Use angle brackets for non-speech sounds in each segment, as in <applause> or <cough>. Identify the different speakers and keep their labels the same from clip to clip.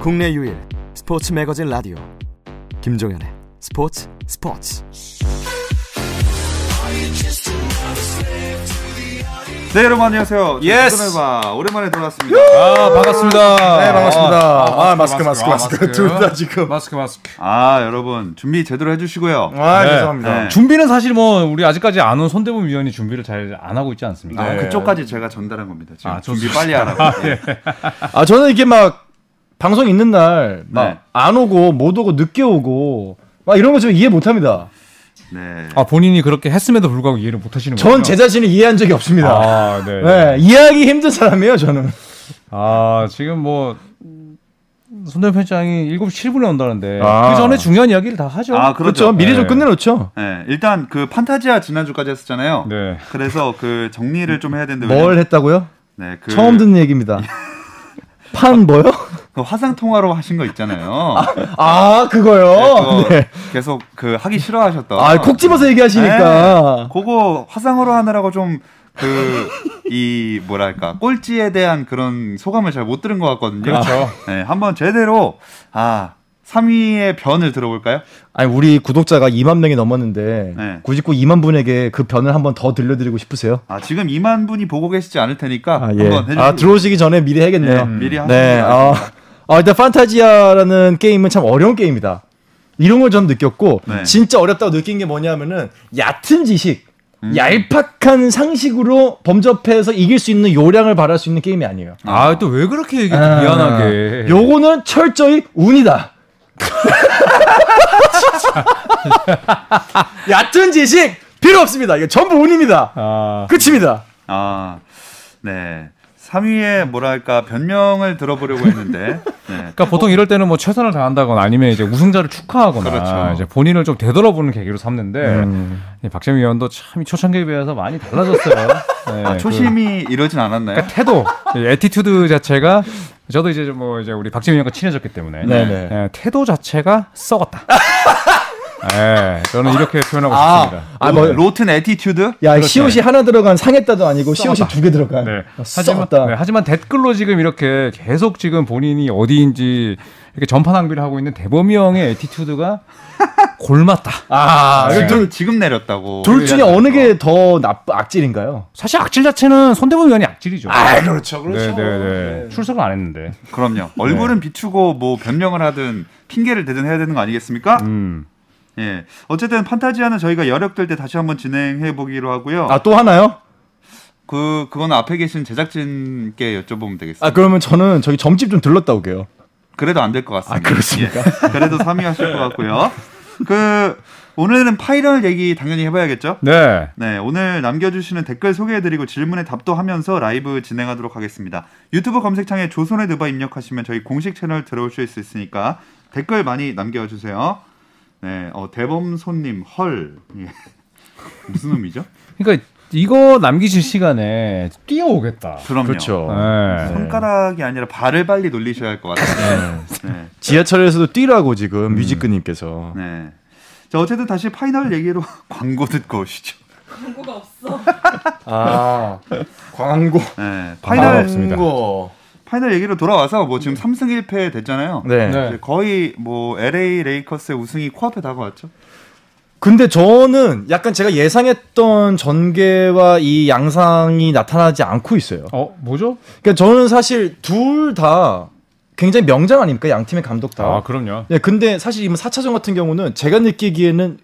Speaker 1: 국내 유일 스포츠 매거진 라디오. 김종현의 스포츠 스포츠
Speaker 2: 네 여러분 안녕하세요.
Speaker 3: Yes.
Speaker 2: 봐 오랜만에 돌아왔습니다.
Speaker 3: 아 반갑습니다.
Speaker 4: 네 반갑습니다.
Speaker 3: 아,
Speaker 4: 아, 마스크 마스크
Speaker 3: 아,
Speaker 4: 마스크 둘 다 지금.
Speaker 3: 마스크 마스크.
Speaker 2: 아 여러분 준비 제대로 해주시고요.
Speaker 4: 아
Speaker 3: 네.
Speaker 4: 죄송합니다.
Speaker 2: 네.
Speaker 3: 준비는 사실 뭐 우리 아직까지 안 온 손대범 위원이 준비를 잘 안 하고 있지 않습니까?
Speaker 2: 아,
Speaker 4: 네.
Speaker 2: 그쪽까지 제가 전달한 겁니다. 지금
Speaker 3: 아,
Speaker 2: 준비. 빨리 하라고. 예.
Speaker 4: 아 저는 이게 막 방송 있는 날막
Speaker 2: 네.
Speaker 4: 안 오고 못 오고 늦게 오고 막 이런 거 좀 이해 못합니다.
Speaker 2: 네.
Speaker 3: 아 본인이 그렇게 했음에도 불구하고 이해를 못 하시는 거예요?
Speaker 4: 전 제 자신을 이해한 적이 없습니다.
Speaker 3: 아, 네.
Speaker 4: 네, 이해하기 힘든 사람이에요 저는.
Speaker 3: 아 지금 뭐 손대범 편장이 7시 7분에 온다는데
Speaker 4: 아.
Speaker 3: 그 전에 중요한 이야기를 다 하죠.
Speaker 2: 아
Speaker 4: 그렇죠.
Speaker 2: 그렇죠.
Speaker 4: 미리
Speaker 3: 네.
Speaker 4: 좀 끝내놓죠.
Speaker 2: 네, 일단 그 판타지아 지난주까지 했었잖아요.
Speaker 3: 네.
Speaker 2: 그래서 그 정리를 좀 해야 되는데
Speaker 4: 뭘
Speaker 2: 왜냐면-
Speaker 4: 했다고요?
Speaker 2: 네, 그,
Speaker 4: 처음 듣는 얘기입니다. <laughs> 판 뭐요?
Speaker 2: 그 화상 통화로 하신 거 있잖아요.
Speaker 4: 아 그거요.
Speaker 2: 그거
Speaker 4: 네.
Speaker 2: 계속 그 하기 싫어하셨던.
Speaker 4: 아 콕 집어서 얘기하시니까.
Speaker 2: 그거 화상으로 하느라고 좀 그 이 뭐랄까 꼴찌에 대한 그런 소감을 잘 못 들은 것 같거든요.
Speaker 3: 그렇죠.
Speaker 2: 네, 한번 제대로 아 3위의 변을 들어볼까요?
Speaker 4: 아니 우리 구독자가 2만 명이 넘었는데
Speaker 2: 네.
Speaker 4: 굳이 꼭 2만 분에게 그 변을 한번 더 들려드리고 싶으세요?
Speaker 2: 아 지금 2만 분이 보고 계시지 않을 테니까
Speaker 4: 아, 예.
Speaker 2: 한번 해주시고
Speaker 4: 아 들어오시기 전에 미리 해야겠네요.
Speaker 2: 네, 미리 하시면
Speaker 4: 네. 아, 아, 일단 판타지아라는 게임은 참 어려운 게임이다. 이런 걸 전 느꼈고
Speaker 2: 네.
Speaker 4: 진짜 어렵다고 느낀 게 뭐냐면은 얕은 지식,
Speaker 2: 음.
Speaker 4: 얄팍한 상식으로 범접해서 이길 수 있는 요량을 발할 수 있는 게임이 아니에요.
Speaker 3: 아 또 왜 그렇게 얘기해?
Speaker 4: 아,
Speaker 3: 미안하게.
Speaker 4: 요거는 철저히 운이다. <laughs> 얕은 지식 필요 없습니다. 이게 전부 운입니다.
Speaker 3: 아
Speaker 4: 끝입니다.
Speaker 2: 아 네. 3위의 뭐랄까 변명을 들어보려고 했는데 네.
Speaker 3: 그러니까 보통 이럴 때는 뭐 최선을 다한다거나 아니면 이제 우승자를 축하하거나
Speaker 2: 그렇죠.
Speaker 3: 이제 본인을 좀 되돌아보는 계기로 삼는데
Speaker 4: 음.
Speaker 3: 이 박재민 위원도 참 초창기에 비해서 많이 달라졌어요. 네,
Speaker 2: 아, 초심이 이러진 않았나요?
Speaker 3: 그, 그러니까 태도, 이 attitude 자체가 저도 이제 뭐 이제 우리 박재민 위원과 친해졌기 때문에
Speaker 4: 네네.
Speaker 3: 예, 태도 자체가 썩었다. 예, 저는 이렇게 표현하고
Speaker 4: 아,
Speaker 3: 싶습니다.
Speaker 4: 아, 뭐,
Speaker 2: rotten attitude?
Speaker 4: 야,
Speaker 3: 그렇죠.
Speaker 4: 시옷이 하나 들어간 상했다도 아니고 시옷이 두 개 들어간.
Speaker 3: 네.
Speaker 4: 아,
Speaker 3: 하지만,
Speaker 4: 썩었다.
Speaker 3: 네, 하지만 댓글로 지금 이렇게 계속 지금 본인이 어디인지 이렇게 전파 낭비를 하고 있는 대범이 형의 attitude가 <laughs> 곯았다.
Speaker 4: 아, 이거 둘,
Speaker 2: 지금, 내렸다고.
Speaker 4: 둘 중에 어느 게 더 나쁘 악질인가요?
Speaker 3: 사실 악질 자체는 손대범 위원이 악질이죠.
Speaker 4: 그렇죠,
Speaker 3: 네, 네, 네. 출석을 안 했는데.
Speaker 2: 그럼요. 얼굴은 비추고 뭐 변명을 하든 핑계를 대든 해야 되는 거 아니겠습니까?
Speaker 3: 음.
Speaker 2: 예. 어쨌든 판타지아는 저희가 여력될 때 다시 한번 진행해 보기로 하고요.
Speaker 4: 아, 또 하나요?
Speaker 2: 그 그건 앞에 계신 제작진께 여쭤보면 되겠습니다.
Speaker 4: 아, 그러면 저는 저기 점집 좀 들렀다 오게요.
Speaker 2: 그래도 안 될 것 같습니다.
Speaker 4: 아, 그렇습니까?
Speaker 2: 예. 그래도 3위 하실 것 같고요. 그 오늘은 파이널 얘기 당연히 해봐야겠죠.
Speaker 3: 네.
Speaker 2: 네, 오늘 남겨주시는 댓글 소개해드리고 질문에 답도 하면서 라이브 진행하도록 하겠습니다. 유튜브 검색창에 조선의 느바 입력하시면 저희 공식 채널 들어오실 수 있으니까 댓글 많이 남겨주세요. 네, 어, 대범 손님 헐 예. <laughs> 무슨 의미죠?
Speaker 3: 그러니까 이거 남기실 시간에 뛰어오겠다.
Speaker 2: 그럼요.
Speaker 4: 그렇죠.
Speaker 3: 네.
Speaker 2: 손가락이 아니라 발을 빨리 놀리셔야 할 것 같아요. 네.
Speaker 4: 지하철에서도 뛰라고 지금 뮤직근님께서.
Speaker 2: 네. 자, 어쨌든 다시 파이널 얘기로 <laughs> 광고 듣고 오시죠.
Speaker 5: 광고가 없어.
Speaker 4: 아, 광고.
Speaker 2: 네.
Speaker 3: 아,
Speaker 2: 파이널.
Speaker 4: 광고.
Speaker 2: 파이널 얘기로 돌아와서 뭐 지금 3승 1패 됐잖아요.
Speaker 4: 네.
Speaker 3: 네.
Speaker 2: 거의 뭐 LA 레이커스의 우승이 코앞에 다가왔죠.
Speaker 4: 근데 저는 약간 제가 예상했던 전개와 이 양상이 나타나지 않고 있어요.
Speaker 3: 어, 뭐죠?
Speaker 4: 그러니까 저는 사실 둘 다 굉장히 명장 아닙니까? 양 팀의 감독 다.
Speaker 3: 아, 그럼요.
Speaker 4: 네, 근데 사실 이번 4차전 같은 경우는 제가 느끼기에는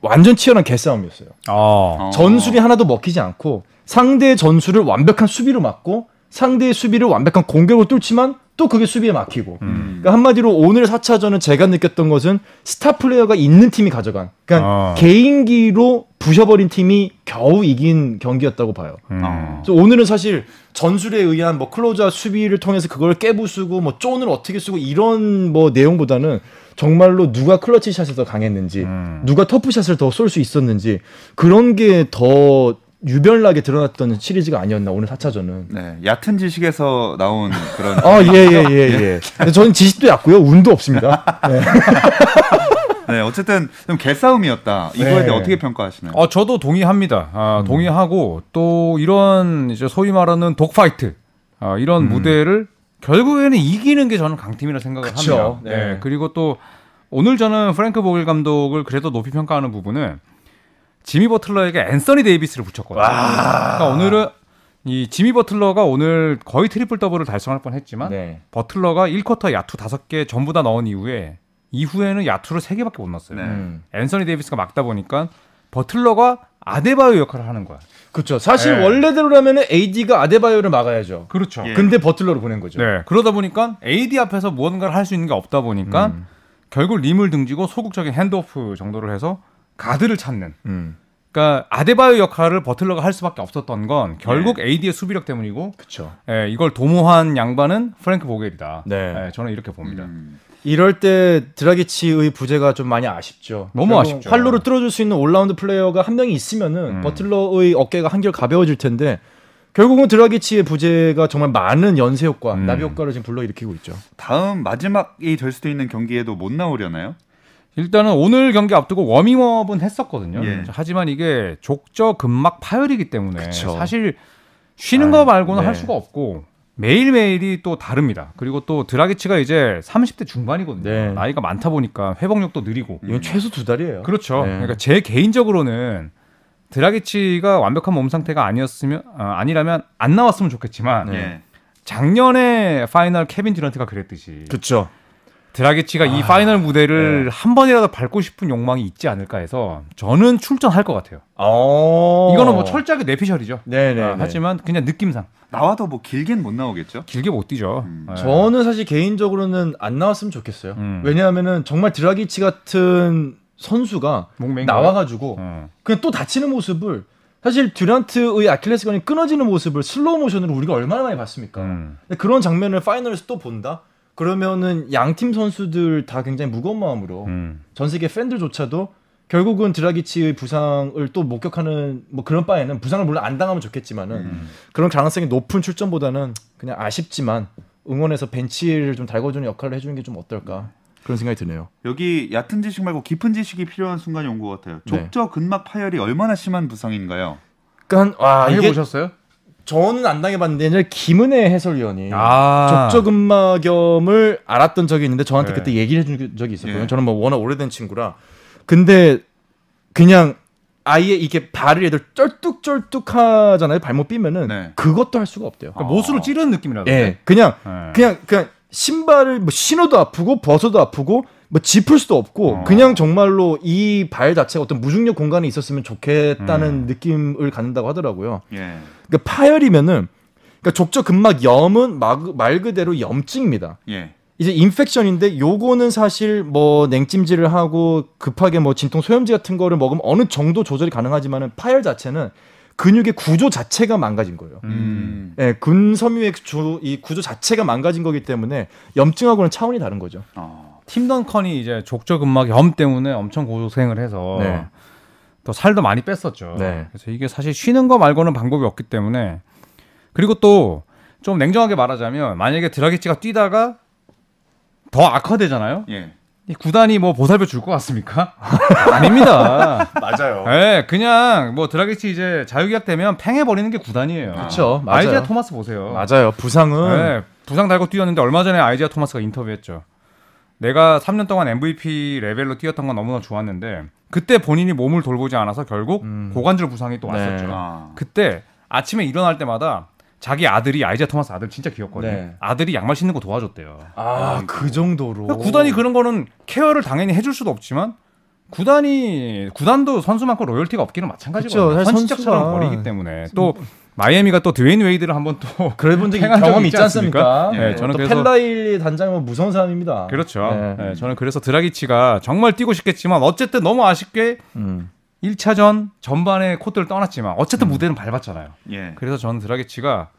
Speaker 4: 완전 치열한 개싸움이었어요.
Speaker 3: 아.
Speaker 2: 어.
Speaker 4: 전술이 하나도 먹히지 않고 상대의 전술을 완벽한 수비로 막고 상대의 수비를 완벽한 공격으로 뚫지만 또 그게 수비에 막히고.
Speaker 3: 음.
Speaker 4: 그러니까 한마디로 오늘 4차전은 제가 느꼈던 것은 스타 플레이어가 있는 팀이 가져간 그러니까
Speaker 3: 아.
Speaker 4: 개인기로 부셔버린 팀이 겨우 이긴 경기였다고 봐요.
Speaker 3: 음.
Speaker 2: 어.
Speaker 4: 그래서 오늘은 사실 전술에 의한 뭐 클로저 수비를 통해서 그걸 깨부수고 뭐 쫀을 어떻게 쓰고 이런 뭐 내용보다는 정말로 누가 클러치 샷이 더 강했는지
Speaker 3: 음.
Speaker 4: 누가 터프 샷을 더 쏠 수 있었는지 그런 게 더 유별나게 드러났던 시리즈가 아니었나 오늘 4차전은.
Speaker 2: 네, 얕은 지식에서 나온 그런
Speaker 4: 아, 예, 예, <laughs> 예, 예. 근데 저는 지식도 얕고요. 운도 없습니다. 네.
Speaker 2: 네, 어쨌든 좀 개싸움이었다. 이거에
Speaker 4: 네.
Speaker 2: 대해 어떻게 평가하시나요?
Speaker 3: 어, 저도 동의합니다. 아, 동의하고 또 이런 이제 소위 말하는 dogfight 아, 이런
Speaker 4: 음.
Speaker 3: 무대를 결국에는 이기는 게 저는 강팀이라 생각을
Speaker 4: 그쵸.
Speaker 3: 합니다.
Speaker 4: 네.
Speaker 3: 네. 그리고 또 오늘 저는 프랭크 보겔 감독을 그래도 높이 평가하는 부분은 지미 버틀러에게 앤서니 데이비스를 붙였거든요. 그러니까 오늘은 이 지미 버틀러가 오늘 거의 트리플 더블을 달성할 뻔했지만
Speaker 4: 네.
Speaker 3: 버틀러가 1쿼터 야투 5개 전부 다 넣은 이후에 이후에는 야투를 3개밖에 못 넣었어요.
Speaker 2: 네.
Speaker 4: 음.
Speaker 3: 앤서니 데이비스가 막다 보니까 버틀러가 아데바요 역할을 하는 거야.
Speaker 4: 그렇죠. 사실
Speaker 3: 네.
Speaker 4: 원래대로라면 AD가 아데바요를 막아야죠.
Speaker 3: 그렇죠.
Speaker 2: 예.
Speaker 4: 근데 버틀러로 보낸 거죠.
Speaker 3: 네. 그러다 보니까 AD 앞에서 무언가를 할 수 있는 게 없다 보니까
Speaker 4: 음.
Speaker 3: 결국 림을 등지고 소극적인 handoff 정도를 해서 가드를 찾는.
Speaker 4: 음.
Speaker 3: 그러니까 아데바요 역할을 버틀러가 할 수밖에 없었던 건 결국 AD의 수비력 때문이고
Speaker 4: 그렇죠.
Speaker 3: 예, 이걸 도모한 양반은 프랭크 보겔이다.
Speaker 4: 네.
Speaker 3: 예, 저는 이렇게 봅니다.
Speaker 2: 음.
Speaker 4: 이럴 때 드라기치의 부재가 좀 많이 아쉽죠.
Speaker 3: 너무 아쉽죠.
Speaker 4: 활로를 뚫어줄 수 있는 올라운드 플레이어가 한 명이 있으면은
Speaker 3: 음.
Speaker 4: 버틀러의 어깨가 한결 가벼워질 텐데 결국은 드라기치의 부재가 정말 많은 연쇄 효과,
Speaker 3: 음.
Speaker 4: 나비 효과를 지금 불러일으키고 있죠.
Speaker 2: 다음 마지막이 될 수도 있는 경기에도 못 나오려나요?
Speaker 3: 일단은 오늘 경기 앞두고 워밍업은 했었거든요.
Speaker 2: 예.
Speaker 3: 하지만 이게 족저 근막 파열이기 때문에
Speaker 4: 그쵸.
Speaker 3: 사실 쉬는
Speaker 4: 아,
Speaker 3: 거 말고는
Speaker 4: 네.
Speaker 3: 할 수가 없고 매일매일이 또 다릅니다. 그리고 또 드라기치가 이제 30대 중반이거든요.
Speaker 4: 네.
Speaker 3: 나이가 많다 보니까 회복력도 느리고.
Speaker 4: 이건 최소 두 달이에요.
Speaker 3: 그렇죠.
Speaker 4: 네.
Speaker 3: 그러니까 제 개인적으로는 드라기치가 완벽한 몸 상태가 아니었으면 어, 아니라면 안 나왔으면 좋겠지만
Speaker 4: 네.
Speaker 2: 예.
Speaker 3: 작년에 파이널 케빈 듀런트가 그랬듯이
Speaker 4: 그렇죠.
Speaker 3: 드라기치가 이
Speaker 4: 아,
Speaker 3: 파이널 무대를
Speaker 4: 네.
Speaker 3: 한 번이라도 밟고 싶은 욕망이 있지 않을까 해서 저는 출전할 것 같아요.
Speaker 4: 어.
Speaker 3: 이거는 뭐 철저하게 내피셜이죠.
Speaker 4: 네네.
Speaker 3: 아, 하지만 그냥 느낌상
Speaker 2: 나와도 뭐 길게는 못 나오겠죠?
Speaker 3: 길게 못 뛰죠.
Speaker 2: 음.
Speaker 3: 네.
Speaker 4: 저는 사실 개인적으로는 안 나왔으면 좋겠어요.
Speaker 3: 음.
Speaker 4: 왜냐하면은 정말 드라기치 같은 선수가 나와가지고
Speaker 3: 어.
Speaker 4: 그냥 또 다치는 모습을 사실 듀란트의 아킬레스건이 끊어지는 모습을 슬로우 모션으로 우리가 얼마나 많이 봤습니까?
Speaker 3: 음.
Speaker 4: 그런 장면을 파이널에서 또 본다? 그러면은 양팀 선수들 다 굉장히 무거운 마음으로
Speaker 3: 음.
Speaker 4: 전 세계 팬들조차도 결국은 드라기치의 부상을 또 목격하는 뭐 그런 바에는 부상을 물론 안 당하면 좋겠지만은
Speaker 2: 음.
Speaker 4: 그런 가능성이 높은 출전보다는 그냥 아쉽지만 응원해서 벤치를 좀 달궈주는 역할을 해주는 게 좀 어떨까 그런 생각이 드네요.
Speaker 2: 여기 얕은 지식 말고 깊은 지식이 필요한 순간이 온 것 같아요.
Speaker 4: 네.
Speaker 2: 족저 근막 파열이 얼마나 심한 부상인가요?
Speaker 4: 그러니까 와
Speaker 3: 아,
Speaker 4: 이게
Speaker 3: 해보셨어요?
Speaker 4: 저는 안 당해봤는데 옛날에 김은혜 해설위원이
Speaker 3: 아.
Speaker 4: 족저근막염을 알았던 적이 있는데 저한테
Speaker 3: 네.
Speaker 4: 그때 얘기를 해준 적이 있었거든요.
Speaker 2: 예.
Speaker 4: 저는 뭐 워낙 오래된 친구라. 근데 그냥 아예 이게 발을 얘들 쩔뚝쩔뚝 하잖아요. 발목 삐면은
Speaker 2: 네.
Speaker 4: 그것도 할 수가 없대요.
Speaker 3: 그러니까 모수를 찌르는 느낌이라도.
Speaker 4: 예, 그냥
Speaker 3: 네.
Speaker 4: 그냥 그냥 신발을 뭐 신어도 아프고 벗어도 아프고 뭐 짚을 수도 없고
Speaker 3: 어.
Speaker 4: 그냥 정말로 이 발 자체가 어떤 무중력 공간에 있었으면 좋겠다는
Speaker 3: 음.
Speaker 4: 느낌을 갖는다고 하더라고요.
Speaker 2: 예.
Speaker 4: 그러니까 파열이면은 그러니까 족저 근막 염은 막- 말 그대로 염증입니다.
Speaker 2: 예.
Speaker 4: 이제 인펙션인데 요거는 사실 뭐 냉찜질을 하고 급하게 뭐 진통 소염제 같은 거를 먹으면 어느 정도 조절이 가능하지만은 파열 자체는 근육의 구조 자체가 망가진 거예요.
Speaker 2: 음.
Speaker 4: 예, 근섬유의 조- 이 구조 자체가 망가진 거기 때문에 염증하고는 차원이 다른 거죠.
Speaker 2: 어.
Speaker 3: 팀 던컨이 이제 족저 근막 염 때문에 엄청 고생을 해서
Speaker 4: 네.
Speaker 3: 또 살도 많이 뺐었죠.
Speaker 4: 네.
Speaker 3: 그래서 이게 사실 쉬는 거 말고는 방법이 없기 때문에 그리고 또 좀 냉정하게 말하자면 만약에 드라기치가 뛰다가 더 악화되잖아요.
Speaker 2: 예.
Speaker 3: 이 구단이 뭐 보살펴 줄 것 같습니까? <laughs> 아닙니다. <laughs>
Speaker 4: 맞아요.
Speaker 3: 예, 그냥 뭐 드라기치 이제 자유계약 되면 팽해 버리는 게 구단이에요.
Speaker 4: 그쵸, 맞아요.
Speaker 3: 아이지아 토마스 보세요.
Speaker 4: 맞아요. 부상은
Speaker 3: 네, 부상 달고 뛰었는데 얼마 전에 아이지아 토마스가 인터뷰했죠. 내가 3년 동안 MVP 레벨로 뛰었던 건 너무나 좋았는데 그때 본인이 몸을 돌보지 않아서 결국
Speaker 4: 음.
Speaker 3: 고관절 부상이 또
Speaker 4: 네.
Speaker 3: 왔었죠.
Speaker 2: 아.
Speaker 3: 그때 아침에 일어날 때마다 자기 아들이 아이지아 토마스 아들 진짜 귀엽거든요.
Speaker 4: 네.
Speaker 3: 아들이 양말 신는 거 도와줬대요.
Speaker 4: 아, 그 정도로
Speaker 3: 그러니까 구단이 그런 거는 케어를 당연히 해줄 수도 없지만 구단이 구단도 선수만큼 loyalty가 없기는 마찬가지거든요.
Speaker 4: 선수가-
Speaker 3: 버리기 때문에 또 마이애미가 또 드웨인 웨이드를 한번 또 <laughs>
Speaker 4: 그래 본 적이 경험이
Speaker 3: 있지
Speaker 4: 않습니까?
Speaker 3: 않습니까?
Speaker 2: 네,
Speaker 3: 저는
Speaker 4: 또
Speaker 3: 그래서-
Speaker 4: 펠라일리 단장은 무서운 사람입니다.
Speaker 3: 그렇죠.
Speaker 4: 네.
Speaker 3: 네, 저는 그래서 드라기치가 정말 뛰고 싶겠지만 어쨌든 너무 아쉽게
Speaker 4: 음.
Speaker 3: 1차전 전반에 코트를 떠났지만 어쨌든 무대는 밟았잖아요.
Speaker 2: 예.
Speaker 3: 그래서 저는 드라기치가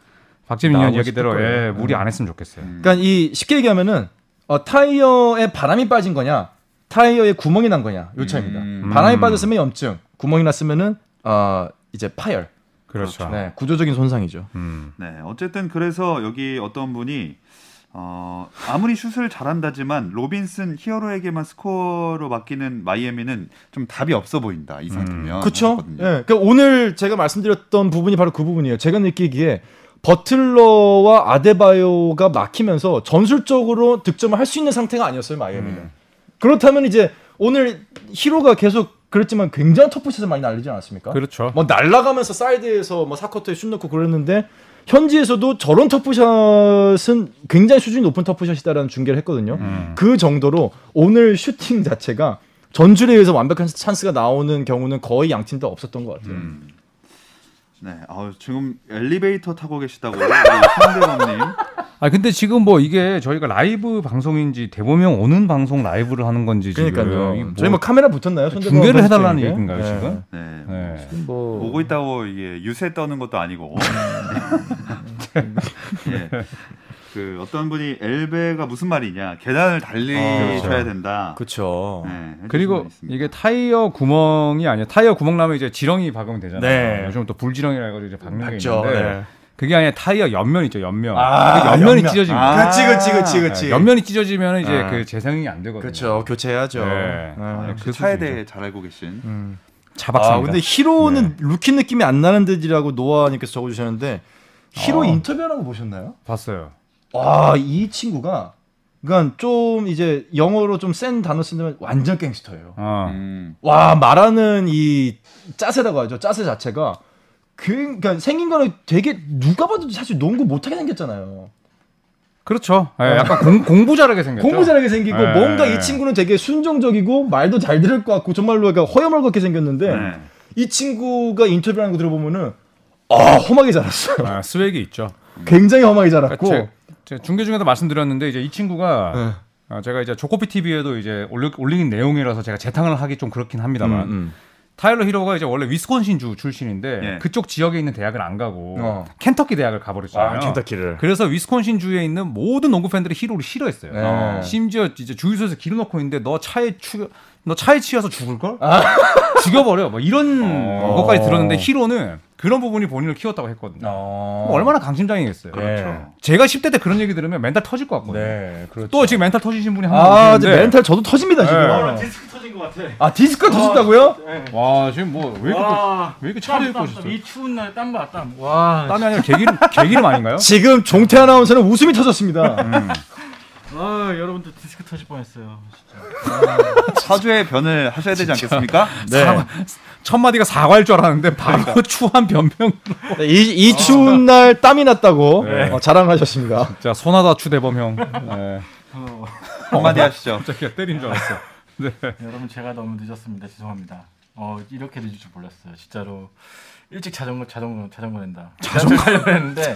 Speaker 3: 박재민 의원 이야기대로.
Speaker 4: 예,
Speaker 3: 무리
Speaker 4: 네.
Speaker 3: 안 했으면 좋겠어요.
Speaker 2: 음.
Speaker 4: 그러니까 이 쉽게 얘기하면은 어, 타이어에 바람이 빠진 거냐, 타이어에 구멍이 난 거냐 요 차입니다.
Speaker 2: 음.
Speaker 4: 바람이 빠졌으면 염증, 구멍이 났으면은 어, 이제 파열,
Speaker 3: 그렇죠.
Speaker 4: 네, 구조적인 손상이죠.
Speaker 3: 음.
Speaker 2: 네, 어쨌든 그래서 여기 어떤 분이 어, 아무리 슛을 잘한다지만 로빈슨 히어로에게만 스코어를 맡기는 마이애미는 좀 답이 없어 보인다 이 상태면.
Speaker 4: 그렇죠.
Speaker 2: 하거든요.
Speaker 4: 예. 그러니까 오늘 제가 말씀드렸던 부분이 바로 그 부분이에요. 제가 느끼기에 버틀러와 아데바요가 막히면서 전술적으로 득점을 할 수 있는 상태가 아니었어요 마이애미는.
Speaker 3: 음.
Speaker 4: 그렇다면 이제 오늘 히로가 계속 그랬지만 굉장히 tough shot을 많이 날리지 않았습니까?
Speaker 3: 그렇죠.
Speaker 4: 뭐 날아가면서 사이드에서 뭐 서커스 슛 넣고 그랬는데 현지에서도 저런 터프샷은 굉장히 수준이 높은 터프샷이다라는 중계를 했거든요.
Speaker 3: 음.
Speaker 4: 그 정도로 오늘 슈팅 자체가 전술에 의해서 완벽한 찬스가 나오는 경우는 거의 양팀 다 없었던 것 같아요.
Speaker 2: 음. 네, 아, 지금 엘리베이터 타고 계시다고 우리 상대방님.
Speaker 3: 아 근데 지금 뭐 이게 저희가 라이브 방송인지 대보명 오는 방송 라이브를 하는 건지
Speaker 4: 그러니까요.
Speaker 3: 지금
Speaker 4: 저희 뭐 카메라 붙었나요?
Speaker 3: 중계를 해달라는? 얘기인가요,
Speaker 4: 네.
Speaker 3: 지금?
Speaker 2: 네.
Speaker 3: 네.
Speaker 4: 뭐
Speaker 2: 오고 있다고 이게 유세 떠는 것도 아니고. <laughs> 예. 그 어떤 분이 엘베가 무슨 말이냐 계단을 달리셔야 된다.
Speaker 4: 그렇죠.
Speaker 2: 네,
Speaker 3: 그리고. 이게 타이어 구멍이 아니라 타이어 구멍 나면 이제 지렁이 박으면 되잖아요.
Speaker 4: 네.
Speaker 3: 요즘 또 불지렁이라 해가지고 이제 박는 게. 있는데
Speaker 4: 네.
Speaker 3: 그게 아니라 타이어 옆면 있죠 옆면.
Speaker 4: 아,
Speaker 3: 그 옆면이
Speaker 4: 옆면.
Speaker 3: 찢어지면
Speaker 2: 아.
Speaker 4: 그치 그치 그치 그치.
Speaker 3: 네, 옆면이 찢어지면 이제
Speaker 4: 아.
Speaker 3: 그 재생이 안 되거든요.
Speaker 4: 그렇죠. 교체해야죠.
Speaker 3: 네.
Speaker 2: 아,
Speaker 4: 네.
Speaker 3: 그
Speaker 2: 차에. 대해 잘 알고 계신.
Speaker 4: 음.
Speaker 3: 자박습니다.
Speaker 4: 아, 근데 히로는 루키 느낌이 안 나는 듯이라고 노아님께서 적어주셨는데 히로
Speaker 3: 어.
Speaker 4: 인터뷰하는 거 보셨나요?
Speaker 3: 봤어요.
Speaker 4: 와, 이 친구가 그러니까 좀 이제 영어로 좀 센 단어 쓰면 완전 갱스터예요.
Speaker 3: 어.
Speaker 2: 음.
Speaker 4: 와, 말하는 이 짜세라고 하죠. 짜세 자체가 그, 그러니까 생긴 거는 되게 누가 봐도 사실 농구 못하게 생겼잖아요.
Speaker 3: 그렇죠. 예, 약간 공, 공부 잘하게 생겼죠.
Speaker 4: 공부 잘하게 생기고
Speaker 3: 네.
Speaker 4: 뭔가 이 친구는 되게 순종적이고 말도 잘 들을 것 같고 정말로 약간 허여멀 같게 생겼는데
Speaker 2: 네.
Speaker 4: 이 친구가 인터뷰하는 거 들어보면은 아 험하게 자랐어요.
Speaker 3: 아, 스웩이 있죠.
Speaker 4: 굉장히 험하게
Speaker 3: 그러니까
Speaker 4: 자랐고.
Speaker 3: 제, 제 중계 중에도 말씀드렸는데 이제 이 친구가
Speaker 4: 네.
Speaker 3: 아, 제가 이제 조코피 TV에도 이제 올리, 올린 내용이라서 제가 재탕을 하기 좀 그렇긴 합니다만
Speaker 4: 음,
Speaker 3: 타일러 히로가 이제 원래 위스콘신주 출신인데
Speaker 2: 예.
Speaker 3: 그쪽 지역에 있는 대학을 안 가고
Speaker 4: 어.
Speaker 3: 켄터키 대학을 가버렸잖아요.
Speaker 4: 아, 켄터키를.
Speaker 3: 그래서 위스콘신주에 있는 모든 농구 팬들이 히로를 싫어했어요.
Speaker 4: 네.
Speaker 3: 어. 심지어 이제 주유소에서 기름 넣고 있는데 너 차에 추, 너 차에 치여서 죽을 걸? <laughs> 죽여버려. 뭐 이런
Speaker 4: 어.
Speaker 3: 것까지 들었는데 히로는 그런 부분이 본인을 키웠다고 했거든요.
Speaker 4: 어.
Speaker 3: 뭐 얼마나 강심장이겠어요.
Speaker 4: 그렇죠.
Speaker 3: 제가 10대 때 그런 얘기 들으면 멘탈 터질 것 같거든요.
Speaker 4: 네, 그렇죠.
Speaker 3: 또 지금 멘탈 터지신 분이 한분
Speaker 4: 아,
Speaker 3: 계시는데
Speaker 4: 멘탈 저도 터집니다 지금.
Speaker 3: 네.
Speaker 5: 디스크 터진 것 같아.
Speaker 4: 아 디스크가 터졌다고요?
Speaker 3: 와 지금 뭐 왜 이렇게
Speaker 5: 와,
Speaker 3: 왜 이렇게
Speaker 5: 땀,
Speaker 3: 차려입고
Speaker 5: 땀,
Speaker 3: 오셨어요?
Speaker 5: 땀. 이 추운 날땀 봐, 땀. 와,
Speaker 3: 땀이 아니라 개기름 개기름 아닌가요? <laughs>
Speaker 4: 지금 종태 아나운서는 웃음이 터졌습니다.
Speaker 5: 아, 여러분들 디스크 터질 뻔했어요. 진짜.
Speaker 2: 사주의 변을 하셔야 되지 않겠습니까?
Speaker 4: 네.
Speaker 3: 첫 마디가 사과일 줄 알았는데 바로 추한 변명.
Speaker 4: 네, 이, 이 추운 날 땀이 났다고
Speaker 3: 네.
Speaker 4: 어, 자랑하셨습니다.
Speaker 3: 자 손하다 추대범 형. 네.
Speaker 5: 어,
Speaker 2: 한마디 하시죠.
Speaker 3: 갑자기 때린 줄 알았어. <laughs> 네.
Speaker 5: 여러분 제가 너무 늦었습니다. 죄송합니다. 어, 이렇게 늦을 줄 몰랐어요. 진짜로 일찍 자전거 자전거 자전거 낸다. 자전거 했는데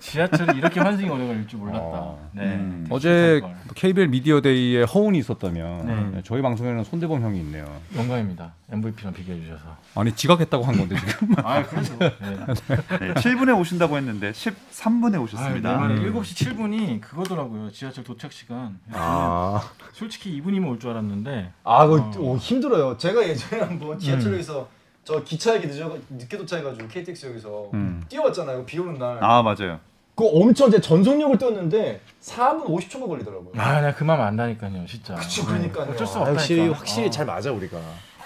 Speaker 5: 지하철이 이렇게 환승이 오래 걸릴 줄 몰랐다.
Speaker 3: 어.
Speaker 5: 네.
Speaker 2: 음.
Speaker 3: 어제
Speaker 5: 걸.
Speaker 3: KBL 미디어 데이에 허운이 있었다면
Speaker 5: 네.
Speaker 3: 네, 저희 방송에는 손대범 형이 있네요.
Speaker 5: 영광입니다. MVP랑 비교해 주셔서.
Speaker 3: 아니 지각했다고 한 건데 지금. <laughs>
Speaker 5: 아, 그래도. 네.
Speaker 2: 네, 7분에 오신다고 했는데 13분에 오셨습니다.
Speaker 5: 아, 네,
Speaker 3: 음.
Speaker 5: 7시 7분이 그거더라고요. 지하철 도착 시간.
Speaker 4: 아,
Speaker 5: 솔직히 2분이면 올 줄 알았는데
Speaker 4: 아 그거
Speaker 5: 어.
Speaker 4: 오, 힘들어요. 제가 예전에 한번 지하철에서 저 기차역에 늦어 늦게 도착해가지고 KTX역에서
Speaker 3: 음.
Speaker 4: 뛰어왔잖아요. 비 오는 날.
Speaker 2: 아 맞아요.
Speaker 4: 그 엄청 제 전속력을 뛰었는데 4분 50초가 걸리더라고요.
Speaker 5: 아, 내가 그만 안다니까요, 진짜. 네.
Speaker 4: 그러니까요.
Speaker 5: 어쩔 수
Speaker 4: 아,
Speaker 5: 없다니까.
Speaker 4: 확실히 확실히
Speaker 5: 어.
Speaker 4: 잘 맞아 우리가.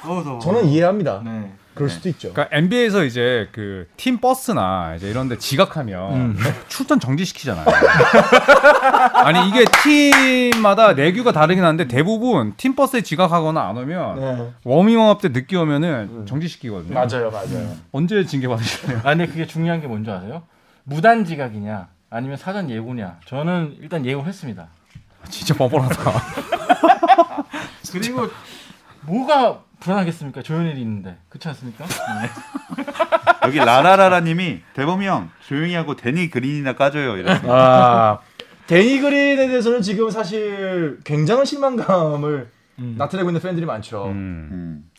Speaker 5: 더워, 더워.
Speaker 4: 저는 이해합니다.
Speaker 5: 네.
Speaker 4: 그럴
Speaker 2: 네.
Speaker 4: 수도 있죠.
Speaker 3: 그러니까 NBA에서 이제 그 팀 버스나 이제 이런데 지각하면
Speaker 4: 음.
Speaker 3: 출전 정지시키잖아요. <laughs> 아니 이게 팀마다 내규가 다르긴 한데 대부분 팀 버스에 지각하거나 안 오면
Speaker 4: 네.
Speaker 3: 워밍업 때 늦게 오면은 정지시키거든요.
Speaker 4: 맞아요, 맞아요.
Speaker 3: 언제 징계 받으시나요?
Speaker 5: 아, 근데 그게 중요한 게 뭔지 아세요? 무단 지각이냐, 아니면 사전 예고냐. 저는 일단 예고했습니다.
Speaker 3: 진짜 뻔뻔하다.
Speaker 5: 그리고 <laughs> 뭐가 불안하겠습니까? 조현일이 있는데. 그렇지 않습니까? 네. <laughs>
Speaker 2: 여기 라라라라님이 대범이 형 조용히 하고 데니 그린이나 까줘요 이랬습니다.
Speaker 4: 아 데니 그린에 대해서는 지금 사실 굉장한 실망감을
Speaker 5: 음.
Speaker 4: 나타내고 있는 팬들이 많죠.
Speaker 3: 음.
Speaker 2: 음.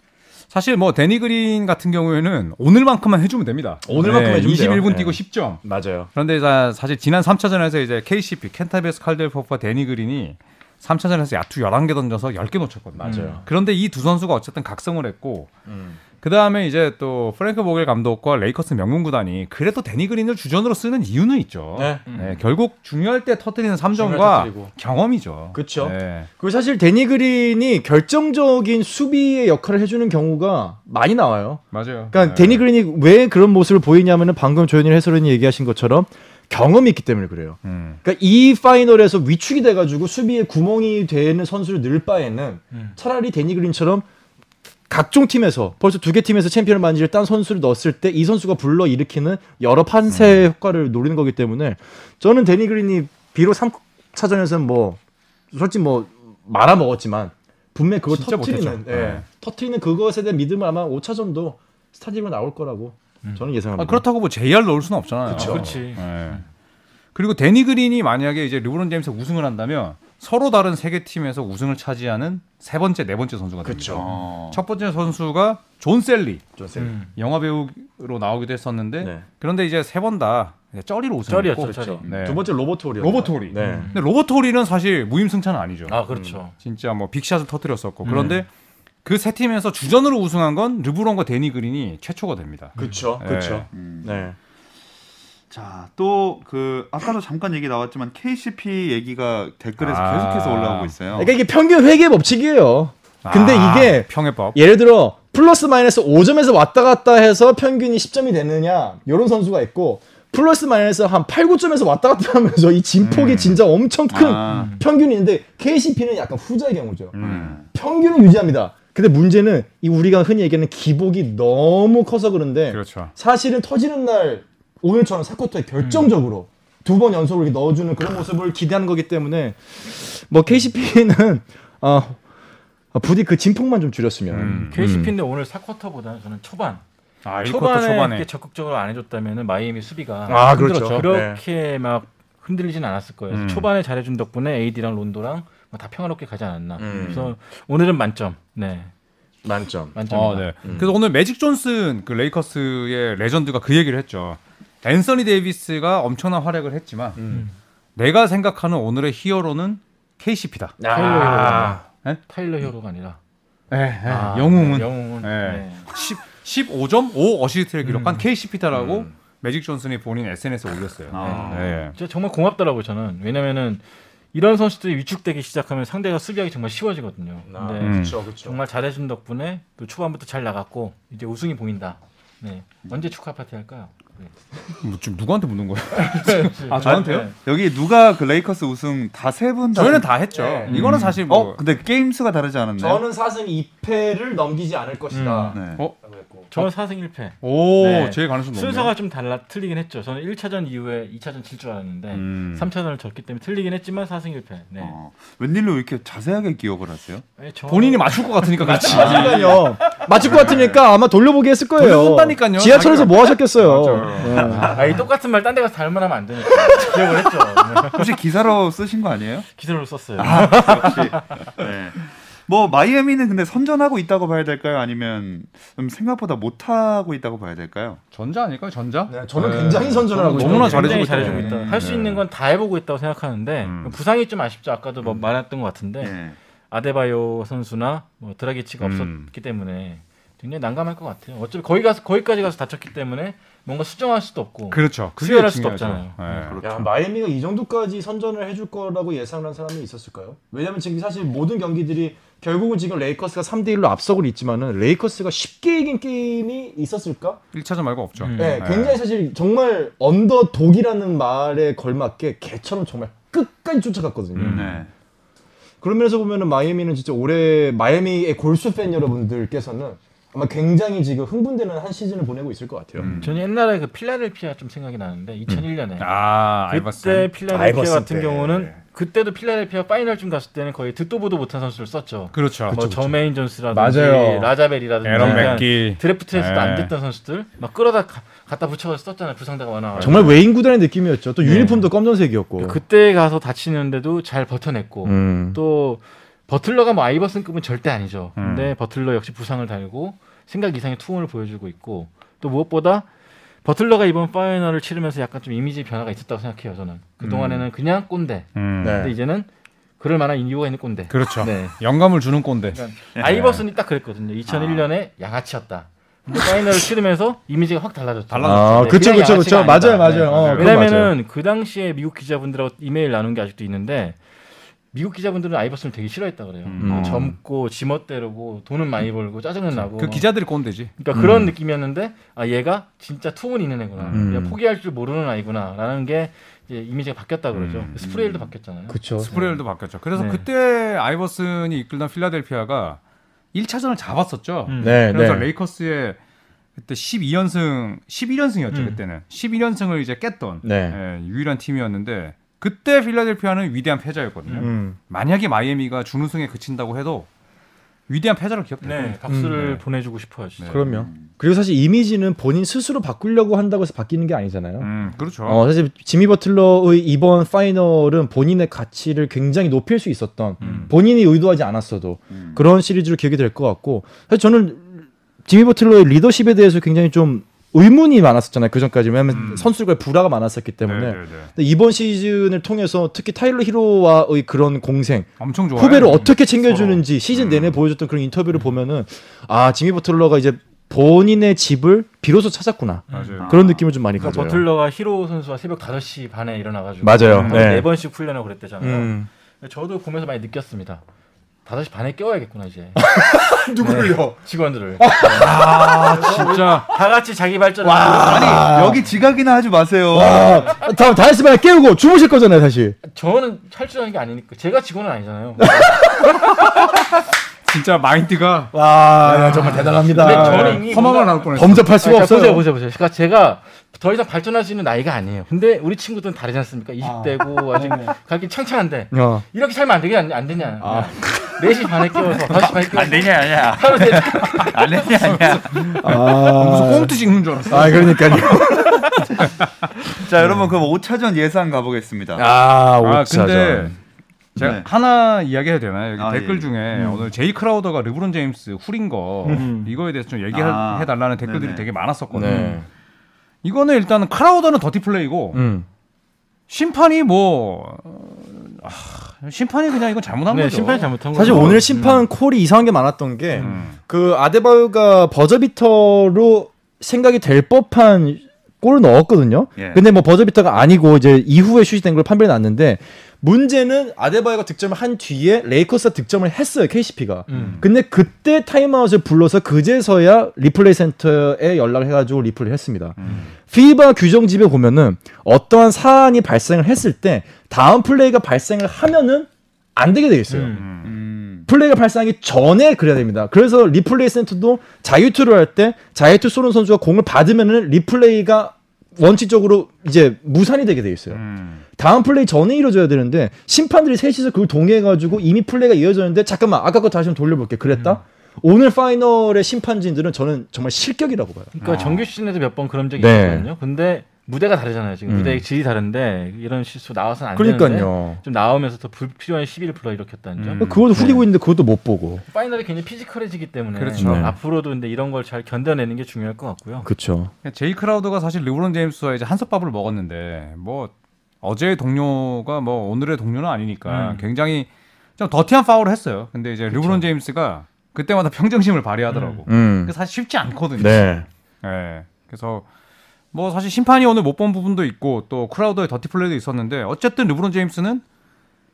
Speaker 3: 사실 뭐 데니 그린 같은 경우에는 오늘만큼만 해주면 됩니다.
Speaker 4: 오늘만큼 해주면 돼요.
Speaker 3: 21분
Speaker 4: 네.
Speaker 3: 뛰고 10점.
Speaker 4: 맞아요.
Speaker 3: 그런데 자, 사실 지난 3차전에서 이제 KCP 켄타베스 칼델 포프와 데니 그린이 3차전에서 야투 11개 던져서 10개 놓쳤거든요.
Speaker 4: 맞아요.
Speaker 3: 그런데 이 두 선수가 어쨌든 각성을 했고
Speaker 4: 음.
Speaker 3: 그 다음에 이제 또 프랭크 보겔 감독과 레이커스 명문 구단이 그래도 데니 그린을 주전으로 쓰는 이유는 있죠.
Speaker 4: 네.
Speaker 3: 네, 결국 중요할 때 터뜨리는
Speaker 5: 중요할 때
Speaker 3: 3점과
Speaker 5: 터뜨리고.
Speaker 3: 경험이죠.
Speaker 4: 그쵸.
Speaker 3: 네.
Speaker 4: 그리고 사실 데니 그린이 결정적인 수비의 역할을 해 주는 경우가 많이 나와요.
Speaker 3: 맞아요.
Speaker 4: 그러니까
Speaker 3: 네.
Speaker 4: 데니 그린이 왜 그런 모습을 보이냐면은 방금 조현일 해설위원이 얘기하신 것처럼 경험이 있기 때문에 그래요.
Speaker 3: 음.
Speaker 4: 그러니까 이 파이널에서 위축이 돼가지고 수비에 구멍이 되는 선수를 늘 바에는
Speaker 5: 음.
Speaker 4: 차라리 데니 그린처럼 각종 팀에서 벌써 두 개 팀에서 챔피언을 만지를 딴 선수를 넣었을 때 이 선수가 불러 일으키는 여러 판세 효과를 노리는 거기 때문에 저는 대니 그린이 비록 3차전에서는 뭐 솔직히 뭐 말아 먹었지만 분명 히 그걸 터트리는. 예,
Speaker 3: 네.
Speaker 4: 터트리는 그것에 대한 믿음을 아마 5차전도 스타팅으로 나올 거라고 저는 예상합니다.
Speaker 3: 아, 그렇다고 뭐 JR 넣을 수는 없잖아요.
Speaker 4: 그쵸.
Speaker 5: 그렇지.
Speaker 3: 네. 그리고 대니 그린이 만약에 이제 르브론 제임스 우승을 한다면 서로 다른 세 개 팀에서 우승을 차지하는 세 번째, 네 번째 선수가 됩니다.
Speaker 4: 그쵸.
Speaker 2: 어.
Speaker 3: 첫 번째 선수가 존 샐리,
Speaker 4: 존 샐리요.
Speaker 5: 음.
Speaker 3: 영화 배우로 나오기도 했었는데
Speaker 4: 네.
Speaker 3: 그런데 이제 세 번 다 쩌리로 우승했고
Speaker 5: 쩌리였죠, 쩌리.
Speaker 3: 네.
Speaker 4: 두 번째 로버트 오리
Speaker 3: 로버트 오리.
Speaker 4: 네.
Speaker 3: 근데 로버트 오리는 사실 무임승차는 아니죠.
Speaker 5: 아 그렇죠.
Speaker 3: 진짜 뭐 big shot을 터뜨렸었고 그런데 그 세 팀에서 주전으로 우승한 건 르브론과 대니 그린이 최초가 됩니다.
Speaker 4: 그렇죠.
Speaker 3: 네.
Speaker 4: 그렇죠.
Speaker 2: 음.
Speaker 4: 네.
Speaker 2: 자, 또 그 아까도 잠깐 얘기 나왔지만 KCP 얘기가 댓글에서
Speaker 3: 아.
Speaker 2: 계속해서 올라오고 있어요.
Speaker 4: 그러니까 이게 평균 회귀 법칙이에요. 근데
Speaker 3: 아,
Speaker 4: 이게
Speaker 3: 평회법.
Speaker 4: 예를 들어 플러스 마이너스 5점에서 왔다 갔다 해서 평균이 10점이 되느냐 이런 선수가 있고 플러스 마이너스 한 8, 9점에서 왔다 갔다 하면서 이 진폭이
Speaker 3: 음.
Speaker 4: 진짜 엄청 큰
Speaker 2: 아.
Speaker 4: 평균이 있는데 KCP는 약간 후자의 경우죠.
Speaker 3: 음.
Speaker 4: 평균을 유지합니다. 근데 문제는 이 우리가 흔히 얘기하는 기복이 너무 커서 그런데
Speaker 3: 그렇죠.
Speaker 4: 사실은 터지는 날 오늘처럼 사쿼터에 결정적으로 두번 연속으로 이렇게 넣어주는 그런 모습을 기대하는 거기 때문에 뭐 KCP는 어, 어, 부디 그 진폭만 좀 줄였으면
Speaker 3: 음.
Speaker 5: KCP인데 오늘 4쿼터보다는 저는 초반
Speaker 3: 아, 1쿼터
Speaker 5: 초반에,
Speaker 3: 초반에.
Speaker 5: 이렇게 적극적으로 안 해줬다면 마이애미 수비가
Speaker 4: 아, 그렇죠.
Speaker 5: 힘들었죠. 그렇게 막 흔들리진 않았을 거예요.
Speaker 3: 음.
Speaker 5: 초반에 잘해준 덕분에 AD랑 론도랑 뭐 다 평화롭게 가지 않았나.
Speaker 4: 음.
Speaker 5: 그래서 오늘은 만점. 네,
Speaker 4: 만점.
Speaker 5: 만점.
Speaker 3: 어, 네. 그래서 오늘 매직 존슨 그 레이커스의 레전드가 그 얘기를 했죠. 앤서니 데이비스가 엄청난 활약을 했지만
Speaker 4: 음.
Speaker 3: 내가 생각하는 오늘의 히어로는 KCP다.
Speaker 5: 타일러 히어로가
Speaker 3: 네?
Speaker 5: 타일러 히어로가 아니라
Speaker 3: 네,
Speaker 5: 아,
Speaker 3: 영웅은
Speaker 5: 네, 영웅은
Speaker 3: 네.
Speaker 5: 네.
Speaker 3: 10, 15점 5 어시스트를 기록한
Speaker 5: 음.
Speaker 3: KCP다라고
Speaker 4: 음.
Speaker 3: 매직 존슨이 본인 SNS에 올렸어요.
Speaker 2: 아.
Speaker 3: 네.
Speaker 5: 진짜 정말 고맙더라고요 저는. 왜냐면은 이런 선수들이 위축되기 시작하면 상대가 수비하기 정말 쉬워지거든요.
Speaker 4: 아,
Speaker 3: 음.
Speaker 4: 그렇죠, 그렇죠.
Speaker 5: 정말 잘해준 덕분에 또 초반부터 잘 나갔고 이제 우승이 보인다. 네. 언제 축하 파티 할까요? 네. <laughs>
Speaker 3: 뭐 지금 누구한테 묻는 거예요? <laughs> 아 저한테요?
Speaker 5: 네.
Speaker 2: 여기 누가 그 레이커스 우승 다 세 분 다.
Speaker 3: 저희는 다 했죠.
Speaker 4: 네.
Speaker 3: 이거는 사실 뭐
Speaker 2: 어, 근데 게임 수가 다르지 않았나요?
Speaker 4: 저는 4승 2패를 넘기지 않을 것이다.
Speaker 2: 네.
Speaker 3: 어?
Speaker 5: 저는 4승 1패.
Speaker 3: 오,
Speaker 5: 네.
Speaker 3: 가능성 높네요.
Speaker 5: 순서가 좀 달라 틀리긴 했죠. 저는 1차전 이후에 2차전 질 줄 알았는데
Speaker 3: 음.
Speaker 5: 3차전을 졌기 때문에 틀리긴 했지만 4승 1패. 네.
Speaker 2: 어, 웬일로 이렇게 자세하게 기억을 하세요?
Speaker 5: 네, 저-
Speaker 3: 본인이 맞출 것 같으니까 그렇지.
Speaker 4: 맞으니까요. <laughs> 맞을 것 같으니까 아마 돌려보기 했을 거예요.
Speaker 3: 돌려본다니까요.
Speaker 4: 지하철에서
Speaker 3: 자기가.
Speaker 4: 뭐 하셨겠어요. 네.
Speaker 5: 아, 이 똑같은 말 딴 데 가서 하면 안 되니까 기억을 했죠. 네.
Speaker 2: 혹시 기사로 쓰신 거 아니에요?
Speaker 5: 기사로 썼어요.
Speaker 2: 역시. <laughs> 네. 뭐 마이애미는 근데 선전하고 있다고 봐야 될까요? 아니면 좀 생각보다 못 하고 있다고 봐야 될까요?
Speaker 3: 전자 아닐까요? 전자?
Speaker 4: 네, 저는 굉장히 선전을 하고
Speaker 3: 너무나. 잘해주고
Speaker 5: 굉장히 잘해주고
Speaker 3: 있다.
Speaker 5: 있다. 할수
Speaker 3: 네.
Speaker 5: 있는 건 다 해보고 있다고 생각하는데
Speaker 3: 음.
Speaker 5: 부상이 좀 아쉽죠. 아까도 뭐 말했던 것 같은데
Speaker 2: 네.
Speaker 5: 아데바요 선수나 뭐 드라기치가
Speaker 3: 음.
Speaker 5: 없었기 때문에 굉장히 난감할 것 같아요. 어차피 거기 가서 거기까지 가서 다쳤기 때문에 뭔가 수정할 수도 없고
Speaker 3: 그렇죠. 그게
Speaker 5: 수혈할 수도. 없잖아요.
Speaker 3: 네.
Speaker 2: 그렇죠.
Speaker 4: 야, 마이애미가 이 정도까지 선전을 해줄 거라고 예상한 사람이 있었을까요? 왜냐면 지금 사실 모든 경기들이 결국은 지금 레이커스가 3대 1로 앞서고 있지만은 레이커스가 쉽게 이긴 게임이 있었을까?
Speaker 3: 1차전 말고 없죠.
Speaker 5: 음.
Speaker 4: 네, 굉장히 사실 정말 언더독이라는 말에 걸맞게 개처럼 정말 끝까지 쫓아갔거든요.
Speaker 3: 음.
Speaker 2: 네.
Speaker 4: 그런 면에서 보면은 마이애미는 진짜 올해 마이애미의 골수 팬 여러분들께서는 아마 굉장히 지금 흥분되는 한 시즌을 보내고 있을 것 같아요.
Speaker 3: 음.
Speaker 5: 저는 옛날에 그 필라델피아 좀 생각이 나는데 2001년에
Speaker 3: 아,
Speaker 5: 그때
Speaker 3: 알바스.
Speaker 5: 필라델피아
Speaker 4: 아이버슨
Speaker 5: 같은
Speaker 4: 때.
Speaker 5: 경우는 그때도 필라델피아 파이널쯤 갔을 때는 거의 듣도 보도 못한 선수를 썼죠.
Speaker 3: 그렇죠.
Speaker 5: 뭐 저메인 존스라든지
Speaker 4: 맞아요.
Speaker 5: 라자벨이라든지
Speaker 3: 에런 맥기.
Speaker 5: 드래프트에서도
Speaker 3: 네.
Speaker 5: 안 됐던 선수들 막 끌어다 가- 갖다 붙여서 썼잖아요. 부상자가 많아.
Speaker 4: 정말 외인 구단의 느낌이었죠. 또 유니폼도 검정색이었고.
Speaker 5: 그때 가서 다치는데도 잘 버텨냈고
Speaker 4: 음.
Speaker 5: 또 버틀러가 뭐 아이버슨급은 절대 아니죠.
Speaker 3: 음.
Speaker 5: 근데 버틀러 역시 부상을 달고 생각 이상의 투혼을 보여주고 있고 또 무엇보다 버틀러가 이번 파이널을 치르면서 약간 좀 이미지 변화가 있었다고 생각해요. 저는 그 동안에는 그냥 꼰대.
Speaker 3: 음.
Speaker 4: 네.
Speaker 5: 근데 이제는 그럴 만한 이유가 있는 꼰대.
Speaker 3: 그렇죠.
Speaker 5: 네.
Speaker 3: 영감을 주는 꼰대.
Speaker 5: 그러니까 아이버슨이 딱 그랬거든요. 2001년에 양아치였다. 근데 파이널을 치르면서 이미지가 확 달라졌죠.
Speaker 3: 달라졌죠.
Speaker 4: 아,
Speaker 5: 네,
Speaker 4: 그쵸, 그쵸, 그쵸. 맞아요, 맞아요. 어, 그거
Speaker 5: 왜냐면은 그 당시에 미국 기자분들하고 이메일 나눈 게 아직도 있는데 미국 기자분들은 아이버슨을 되게 싫어했다 그래요.
Speaker 3: 음.
Speaker 5: 젊고 지멋대로고 돈은 많이 벌고 짜증은 나고.
Speaker 3: 그 기자들이 꼰대지.
Speaker 5: 그러니까 그런 느낌이었는데 아 얘가 진짜 투혼 있는 애구나.
Speaker 4: 음.
Speaker 5: 그냥 포기할 줄 모르는 아이구나라는 게 이제 이미지가 바뀌었다 그러죠.
Speaker 3: 음.
Speaker 5: 스프레일도 바뀌었잖아요.
Speaker 4: 그쵸.
Speaker 3: 스프레일도 바뀌었죠. 그래서
Speaker 5: 네.
Speaker 3: 그때 아이버슨이 이끌던 필라델피아가 1차전을 잡았었죠.
Speaker 5: 음.
Speaker 4: 네,
Speaker 3: 그래서
Speaker 4: 네.
Speaker 3: 레이커스의 그때 12연승, 11연승이었죠
Speaker 5: 음.
Speaker 3: 그때는 11연승을 이제 깼던
Speaker 4: 네.
Speaker 3: 예, 유일한 팀이었는데 그때 필라델피아는 위대한 패자였거든요.
Speaker 4: 음.
Speaker 3: 만약에 마이애미가 준우승에 그친다고 해도 위대한 패자로 기억될
Speaker 5: 네. 박수를
Speaker 3: 음, 네.
Speaker 5: 보내주고 싶어요. 진짜.
Speaker 4: 그럼요. 그리고 사실 이미지는 본인 스스로 바꾸려고 한다고 해서 바뀌는 게 아니잖아요.
Speaker 3: 음, 그렇죠.
Speaker 4: 어, 사실 지미 버틀러의 이번 파이널은 본인의 가치를 굉장히 높일 수 있었던
Speaker 3: 음.
Speaker 4: 본인이 의도하지 않았어도
Speaker 2: 음.
Speaker 4: 그런 시리즈로 기억이 될 것 같고 사실 저는 지미 버틀러의 리더십에 대해서 굉장히 좀 의문이 많았었잖아요. 그 전까지 왜냐하면
Speaker 3: 음.
Speaker 4: 선수들과의 불화가 많았었기 때문에
Speaker 3: 네, 네, 네.
Speaker 4: 근데 이번 시즌을 통해서 특히 타일러 히로와의 그런 공생
Speaker 3: 엄청 좋아요.
Speaker 4: 후배를 어떻게 챙겨주는지 시즌
Speaker 3: 음.
Speaker 4: 내내 보여줬던 그런 인터뷰를 보면은 아 지미 버틀러가 이제 본인의 집을 비로소 찾았구나
Speaker 3: 맞아요.
Speaker 4: 그런 느낌을 좀 많이
Speaker 5: 그러니까
Speaker 4: 가져요.
Speaker 5: 버틀러가 히로 선수와 새벽 5시 반에 일어나가지고
Speaker 4: 맞아요.
Speaker 5: 한
Speaker 4: 네.
Speaker 5: 네 번씩 훈련하고 그랬대잖아요.
Speaker 4: 음.
Speaker 5: 저도 보면서 많이 느꼈습니다. 5시 반에 깨워야겠구나 이제 <laughs>
Speaker 4: 누구를요?
Speaker 5: 직원들을
Speaker 3: 아, 진짜
Speaker 5: 다 같이 자기 발전을
Speaker 2: 아니 여기 지각이나 하지 마세요.
Speaker 4: 와, 다, 다 했으면 깨우고 주무실 거잖아요, 사실.
Speaker 5: 저는 탈출하는 게 아니니까 제가 직원은 아니잖아요. <laughs>
Speaker 3: 진짜 마인드가
Speaker 4: 와, 야, 정말 대단합니다.
Speaker 5: 근데 저는 이미
Speaker 3: 나올 뻔했어.
Speaker 4: 범접할 수가
Speaker 5: 아니, 자,
Speaker 4: 없어요.
Speaker 5: 보세요, 보세요, 보세요. 그러니까 제가 더 이상 발전할 수 있는 나이가 아니에요. 근데 우리 친구들은 다르지 않습니까? 20대고 아 직 가기 창창한데
Speaker 4: 어.
Speaker 5: 이렇게 살면 안 되게 안, 안 되냐? 4시 반에 깨워서 5시 반에 깨워서
Speaker 2: 안 되냐 아니야.
Speaker 5: 하루
Speaker 2: 내안 되냐 아니야.
Speaker 4: 아,
Speaker 3: 무슨 꽁트 찍는 줄 알았어.
Speaker 4: 아, 그러니까요. <laughs>
Speaker 2: 자 여러분 그럼 5차전 예상 가보겠습니다.
Speaker 4: 아,
Speaker 3: 아,
Speaker 4: 오차전.
Speaker 3: 근데 제가
Speaker 2: 네.
Speaker 3: 하나 이야기해도 되나요? 여기
Speaker 2: 아,
Speaker 3: 댓글
Speaker 2: 예.
Speaker 3: 중에 오늘 제이 크라우더가 르브론 제임스 훌인 거 이거에 대해서 좀 얘기해
Speaker 2: 아,
Speaker 3: 달라는 댓글들이
Speaker 2: 네네.
Speaker 3: 되게 많았었거든요.
Speaker 4: 네.
Speaker 3: 이거는 일단 크라우더는 더티 플레이고
Speaker 4: 음.
Speaker 3: 심판이 뭐 아, 심판이 그냥 이건 잘못한
Speaker 5: 네,
Speaker 3: 거죠.
Speaker 5: 심판이 잘못한 거죠.
Speaker 4: 사실 오늘 심판 콜이 이상한 게 많았던 게,
Speaker 3: 음.
Speaker 4: 그 아데바요가 버저비터로 생각이 될 법한 골을 넣었거든요.
Speaker 2: 예.
Speaker 4: 근데 뭐 버저비터가 아니고 이제 이후에 슛이 된 걸 판별이 났는데 문제는 아데바요가 득점을 한 뒤에 레이커스가 득점을 했어요 KCP가.
Speaker 5: 음.
Speaker 4: 근데 그때 타임아웃을 불러서 그제서야 리플레이 센터에 연락을 해가지고 리플레이를 했습니다.
Speaker 3: 음.
Speaker 4: 피바 규정 집에 보면은 어떠한 사안이 발생을 했을 때 다음 플레이가 발생을 하면은 안 되게 돼 있어요.
Speaker 5: 음.
Speaker 2: 음.
Speaker 4: 플레이가 발생하기 전에 그래야 됩니다. 그래서 리플레이 센터도 자유투를 할 때 자유투 쏘는 선수가 공을 받으면은 리플레이가 원칙적으로 이제 무산이 되게 돼 있어요.
Speaker 3: 음.
Speaker 4: 다음 플레이 전에 이루어져야 되는데 심판들이 셋이서 그걸 동의해가지고 이미 플레이가 이어졌는데 잠깐만 아까 거 다시 좀 돌려볼게 그랬다. 오늘 파이널의 심판진들은 저는 정말 실격이라고 봐요.
Speaker 5: 그러니까 정규 시즌에도 몇 번 그런 적이
Speaker 4: 네.
Speaker 5: 있었거든요. 근데 무대가 다르잖아요. 지금
Speaker 4: 음.
Speaker 5: 무대의 질이 다른데 이런 실수 나와서는 안 되는데
Speaker 4: 그러니까요.
Speaker 5: 좀 나오면서 더 불필요한 시비를 불러일으켰다는 점.
Speaker 3: 음.
Speaker 4: 그것도 후리고 있는데 그것도 못 보고.
Speaker 5: 파이널이 굉장히 피지컬해지기 때문에
Speaker 3: 그렇죠.
Speaker 4: 네.
Speaker 5: 앞으로도 근데 이런 걸 잘 견뎌내는 게 중요할 것 같고요.
Speaker 4: 그렇죠.
Speaker 3: 제이 크라우더가 사실 르브론 제임스와 이제 한솥밥을 먹었는데 뭐 어제의 동료가 뭐 오늘의 동료는 아니니까
Speaker 5: 음.
Speaker 3: 굉장히 좀 더티한 파울을 했어요. 근데 이제 르브론 제임스가 그때마다 평정심을 발휘하더라고.
Speaker 4: 음.
Speaker 3: 그게 사실 쉽지 않거든요.
Speaker 4: 네.
Speaker 3: 예. 그래서 뭐 사실 심판이 오늘 못 본 부분도 있고 또 크라우더의 더티 플레이도 있었는데 어쨌든 르브론 제임스는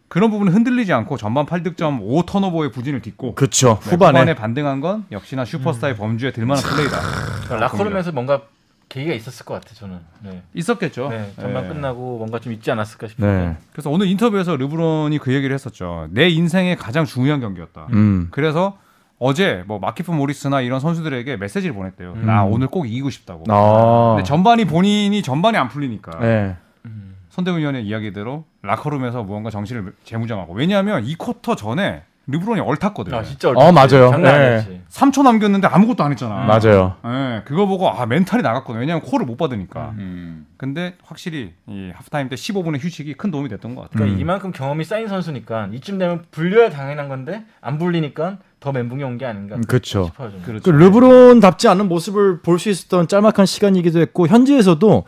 Speaker 3: 그런 부분을 흔들리지 않고 전반 8득점 5 턴오버의 부진을 딛고
Speaker 4: 그렇죠.
Speaker 3: 네,
Speaker 4: 후반에.
Speaker 3: 후반에 반등한 건 역시나 슈퍼스타의 범주에 들만한 플레이다.
Speaker 5: 그러니까 라커룸에서 뭔가 계기가 있었을 것 같아 저는. 네.
Speaker 3: 있었겠죠.
Speaker 5: 네, 전반
Speaker 3: 예.
Speaker 5: 끝나고 뭔가 좀 있지 않았을까 싶은데.
Speaker 4: 네.
Speaker 3: 그래서 오늘 인터뷰에서 르브론이 그 얘기를 했었죠. 내 인생의 가장 중요한 경기였다.
Speaker 4: 음.
Speaker 3: 그래서 어제 뭐 마키프 모리스나 이런 선수들에게 메시지를 보냈대요. 나 오늘 꼭 이기고 싶다고.
Speaker 4: 아.
Speaker 3: 근데 전반이 본인이 전반이 안 풀리니까
Speaker 4: 네.
Speaker 5: 음.
Speaker 3: 손대범 위원의 이야기대로 라커룸에서 무언가 정신을 재무장하고 왜냐하면 이 쿼터 전에 르브론이 얼탔거든요.
Speaker 5: 아 진짜
Speaker 4: 어, 맞아요.
Speaker 5: 장난
Speaker 4: 네.
Speaker 5: 아니었지.
Speaker 3: 3초 남겼는데 아무것도 안 했잖아.
Speaker 4: 맞아요.
Speaker 3: 예, 그거 보고 아 멘탈이 나갔거든요. 왜냐하면 콜을 못 받으니까.
Speaker 2: 음.
Speaker 3: 근데 확실히 이 하프타임 때 15분의 휴식이 큰 도움이 됐던 것 같아요.
Speaker 5: 그러니까
Speaker 4: 음.
Speaker 5: 이만큼 경험이 쌓인 선수니까 이쯤 되면 불려야 당연한 건데 안 불리니까 더 멘붕이 온 게 아닌가
Speaker 4: 음, 그쵸.
Speaker 5: 싶어요. 좀.
Speaker 3: 그렇죠.
Speaker 4: 그 르브론답지 않은 모습을 볼 수 있었던 짤막한 시간이기도 했고 현지에서도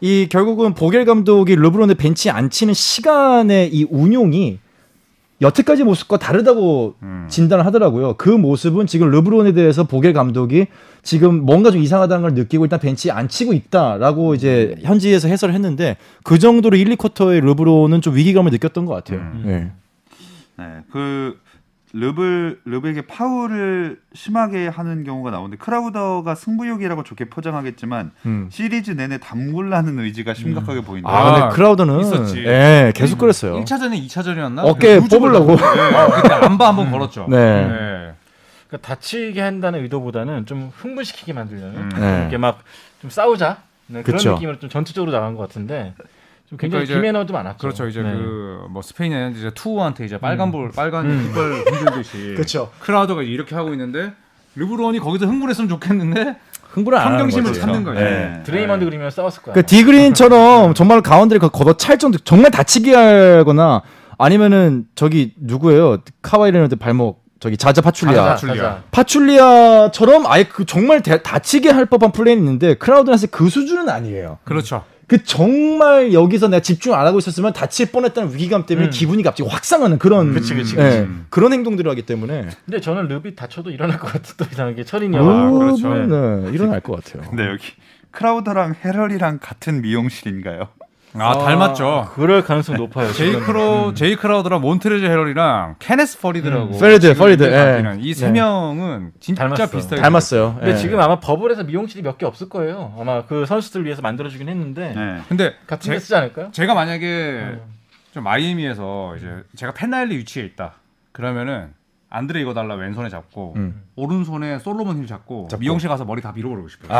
Speaker 4: 이 결국은 보겔 감독이 르브론의 벤치에 앉히는 시간의 이 운용이 여태까지 모습과 다르다고
Speaker 3: 음.
Speaker 4: 진단을 하더라고요. 그 모습은 지금 르브론에 대해서 보겔 감독이 지금 뭔가 좀 이상하다는 걸 느끼고 일단 벤치에 안 치고 있다라고 이제 현지에서 해설을 했는데 그 정도로 1, 2쿼터의 르브론은 좀 위기감을 느꼈던 것 같아요.
Speaker 3: 음.
Speaker 4: 네.
Speaker 2: 네, 그 르블 르브에게 파울을 심하게 하는 경우가 나오는데 크라우더가 승부욕이라고 좋게 포장하겠지만
Speaker 4: 음.
Speaker 2: 시리즈 내내 담굴라는 의지가 심각하게 보인다.
Speaker 4: 아, 근데 크라우더는
Speaker 3: 있었지.
Speaker 4: 예, 계속 그랬어요.
Speaker 3: 1차전에 2차전이었나?
Speaker 4: 어깨 뽑으려고.
Speaker 3: 그때 안바 한번 걸었죠.
Speaker 4: 네.
Speaker 3: 네.
Speaker 5: 그러니까 다치게 한다는 의도보다는 좀 흥분시키게 만들려는
Speaker 3: 음.
Speaker 4: 네.
Speaker 5: 이렇게 막 좀 싸우자 네, 그런
Speaker 4: 그쵸.
Speaker 5: 느낌으로 좀 전투적으로 나간 것 같은데 좀 굉장히
Speaker 3: 그러니까 이제-
Speaker 5: 김해너도 많았죠.
Speaker 3: 그렇죠. 이제
Speaker 5: 네.
Speaker 3: 그뭐 스페인에는 이제 투우한테 이제 빨간 볼, 빨간
Speaker 5: 음.
Speaker 3: 깃발 흔들듯이 <laughs>
Speaker 4: 그쵸.
Speaker 3: 크라우더가 이렇게 하고 있는데 르브론이 거기서 흥분했으면 좋겠는데
Speaker 4: 흥분을 안 하는
Speaker 3: 평정심을. 찾는 거죠.
Speaker 2: 네.
Speaker 5: 드레이먼드 그린이면 싸웠을 거야.
Speaker 4: 그 디그린처럼 정말 가운데를 거- 걷어 찰 정도 정말 다치게 하거나 아니면은 저기 누구예요? 카와이 레너드 발목 저기 자자 파출리아
Speaker 5: 자자,
Speaker 3: 파출리아.
Speaker 5: 자자.
Speaker 4: 파출리아처럼 아예 그 정말 대- 다치게 할 법한 플레이는 있는데 크라우더한테 그 수준은 아니에요.
Speaker 3: 그렇죠.
Speaker 4: 그 정말 여기서 내가 집중 안 하고 있었으면 다칠 뻔했다는 위기감 때문에
Speaker 5: 음.
Speaker 4: 기분이 갑자기 확 상하는 그런
Speaker 5: 그치, 그치,
Speaker 4: 예,
Speaker 3: 그치.
Speaker 4: 그런 행동들을 하기 때문에
Speaker 5: 근데 저는 릅이 다쳐도 일어날 것 같아. 또 이상하게 철인이
Speaker 3: 아,
Speaker 5: 형.
Speaker 3: 그렇죠.
Speaker 4: 네, 일어날 것 같아요.
Speaker 2: 근데 여기 크라우더랑 해럴이랑 같은 미용실인가요?
Speaker 3: 아, 닮았죠.
Speaker 5: 그럴 가능성 높아요. <laughs>
Speaker 3: 제이
Speaker 5: 지금.
Speaker 3: 크로 제이 크라우더랑 몬트레즈 해럴이랑 케네스 퍼리드라고
Speaker 4: 음.
Speaker 3: 지금
Speaker 4: 퍼리드,
Speaker 3: 이름이
Speaker 4: 예.
Speaker 3: 이세
Speaker 4: 네.
Speaker 3: 명은 진짜
Speaker 5: 닮았어.
Speaker 3: 비슷하게
Speaker 4: 닮았어요.
Speaker 5: 근데
Speaker 4: 예.
Speaker 5: 지금 아마 버블에서 미용실이 몇 개 없을 거예요. 아마 그 선수들 위해서 만들어주긴 했는데
Speaker 2: 네.
Speaker 3: 근데
Speaker 5: 같은
Speaker 3: 제-
Speaker 5: 데 쓰지 않을까요?
Speaker 3: 제가 만약에
Speaker 5: 음.
Speaker 3: 좀 마이애미에서 이제 제가 팻 라일리 위치에 있다. 그러면은 안드레 이궈달라 왼손에 잡고
Speaker 4: 음.
Speaker 3: 오른손에 솔로몬 힐 잡고,
Speaker 4: 잡고.
Speaker 3: 미용실 가서 머리 다 밀어버리고 싶어요.
Speaker 4: 아,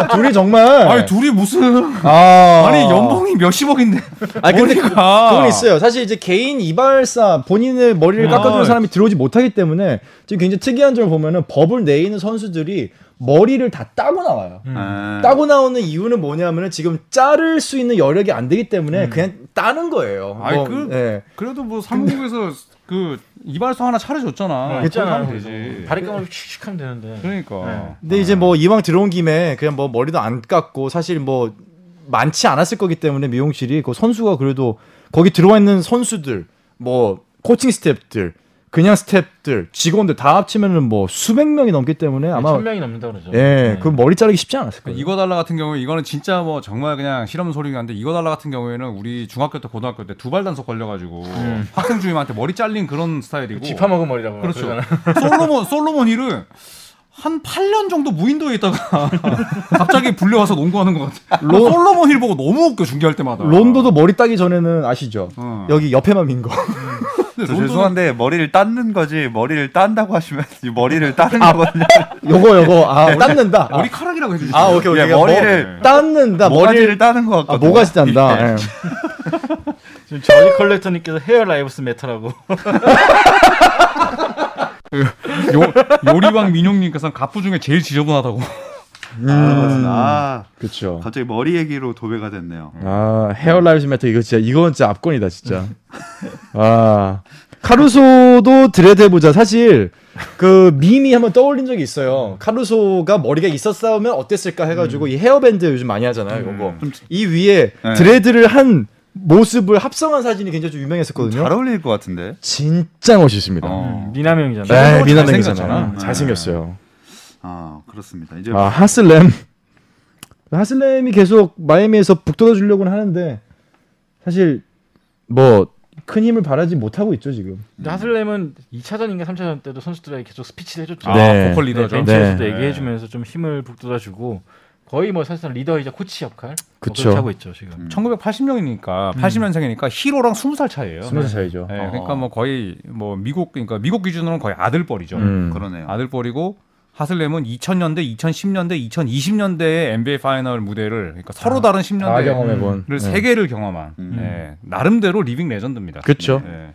Speaker 4: 아, 둘이 정말
Speaker 3: 아니 둘이 무슨
Speaker 4: 아.
Speaker 3: 아니 연봉이 몇십억인데
Speaker 4: 아니 근데 그, 그건 있어요. 사실 이제 개인 이발사 본인의 머리를
Speaker 3: 아.
Speaker 4: 깎아주는 사람이 들어오지 못하기 때문에 지금 굉장히 특이한 점을 보면은 버블 내에 있는 선수들이 머리를 다 따고 나와요.
Speaker 5: 음.
Speaker 2: 아,
Speaker 4: 따고 나오는 이유는 뭐냐면은 지금 자를 수 있는 여력이 안 되기 때문에 그냥 따는 거예요.
Speaker 3: 아니,
Speaker 4: 뭐,
Speaker 3: 그-
Speaker 4: 예.
Speaker 3: 그래도 뭐 삼국에서 그 이발소 하나 차려줬잖아.
Speaker 5: 어,
Speaker 3: 그거
Speaker 5: 있잖아요.
Speaker 3: 되지.
Speaker 5: 바리감을 칙칙 하면 되는데.
Speaker 3: 그러니까.
Speaker 5: 네.
Speaker 4: 근데 이제 뭐 이왕 들어온 김에 그냥 뭐 머리도 안 깎고 사실 뭐 많지 않았을 거기 때문에 미용실이 그 선수가 그래도 거기 들어와 있는 선수들 뭐 코칭 스태프들 그냥 스태프들 직원들 다 합치면은 뭐 수백 명이 넘기 때문에 아마
Speaker 5: 천 명이 넘는다 그러죠.
Speaker 4: 예,
Speaker 5: 네.
Speaker 4: 그 머리 자르기 쉽지 않았을 거예요.
Speaker 3: 이거 달라 같은 경우에 이거는 진짜 뭐 정말 그냥 실없는 소리긴 한데 이궈달라 같은 경우에는 우리 중학교 때 고등학교 때 두발 단속 걸려가지고
Speaker 5: 음.
Speaker 3: 학생 주임한테 머리 잘린 그런 스타일이고
Speaker 5: 쥐 파먹은 머리라고
Speaker 3: 그렇죠.
Speaker 5: 그러잖아.
Speaker 3: 솔로몬 솔로몬 힐은 한 8년 정도 무인도에 있다가 <laughs> 갑자기 불려와서 농구하는 것 같아.
Speaker 4: 로-
Speaker 3: 솔로몬 힐 보고 너무 웃겨 중계할 때마다.
Speaker 4: 론도도 머리 따기 전에는 아시죠?
Speaker 3: 어.
Speaker 4: 여기 옆에만 민 거.
Speaker 3: 론도는
Speaker 2: 죄송한데 머리를 땋는 거지 머리를 딴다고 하시면 <laughs> 이 머리를 따는 거거든요.
Speaker 4: 요거 요거 아 땋는다. 아,
Speaker 3: 머리 카락이라고 해주시죠.
Speaker 4: 아, 오케이 오케이.
Speaker 2: 예, 머리를
Speaker 4: 닦는다.
Speaker 2: 모가지를
Speaker 4: 머리를
Speaker 2: 따는 것
Speaker 4: 아,
Speaker 2: 같거든요.
Speaker 4: 모가지 딴다. 예. <laughs>
Speaker 5: 지금 저지 컬렉터님께서 hair lives matter라고. <laughs>
Speaker 3: 요, 요리왕 민용님께서는 가프 중에 제일 지저분하다고.
Speaker 2: 아, 그렇구나. 아,
Speaker 4: 그렇죠.
Speaker 2: 갑자기 머리 얘기로 도배가 됐네요.
Speaker 4: 아 hair lives matter 이거 진짜 이건 진짜 압권이다 진짜. 아 카루소도 dread 해보자. 사실 그 밈이 한번 떠올린 적이 있어요. 카루소가 머리가 있었으면 어땠을까 해가지고 이 헤어밴드 요즘 많이 하잖아요. 이거 좀이 위에
Speaker 2: 네.
Speaker 4: dread를 한 모습을 합성한 사진이 굉장히 좀 유명했었거든요.
Speaker 2: 잘 어울릴 것 같은데.
Speaker 4: 진짜 멋있습니다.
Speaker 2: 어.
Speaker 5: 미남이 형이잖아.
Speaker 4: 네.
Speaker 3: 잘생겼잖아.
Speaker 4: 잘생겼어요.
Speaker 2: 아 그렇습니다. 이제
Speaker 4: 아 하슬렘 하슬렘이 계속 마이애미에서 북돋아 주려고는 하는데 사실 뭐 큰 힘을 발하지 못하고 있죠 지금.
Speaker 5: 근데 하슬렘은 2차전인가 3차전 때도 선수들에게 계속 스피치를 해줬죠.
Speaker 3: 아,
Speaker 4: 네.
Speaker 3: vocal leader죠.
Speaker 5: 네, 벤치에서도
Speaker 4: 네.
Speaker 5: 얘기해주면서 좀 힘을 북돋아주고 거의 뭐 사실상 리더이자 코치 역할 뭐
Speaker 4: 그쵸.
Speaker 5: 그렇게 하고 있죠 지금.
Speaker 2: 음.
Speaker 3: 1980년이니까 80년생이니까 히로랑 20살 차이예요.
Speaker 4: 스무 살 차이죠.
Speaker 3: 네,
Speaker 2: 어.
Speaker 3: 그러니까 뭐 거의 뭐 미국 그러니까 미국 기준으로는 거의 아들뻘이죠.
Speaker 4: 음.
Speaker 2: 그러네요.
Speaker 3: 아들뻘이고 하슬렘은 2000년대, 2010년대, 2020년대의 NBA 파이널 무대를 그러니까 서로 다른
Speaker 4: 다
Speaker 3: 10년대를
Speaker 4: 경험해본.
Speaker 3: 세 개를 경험한
Speaker 2: 음.
Speaker 3: 예, 나름대로 living legend입니다. 예.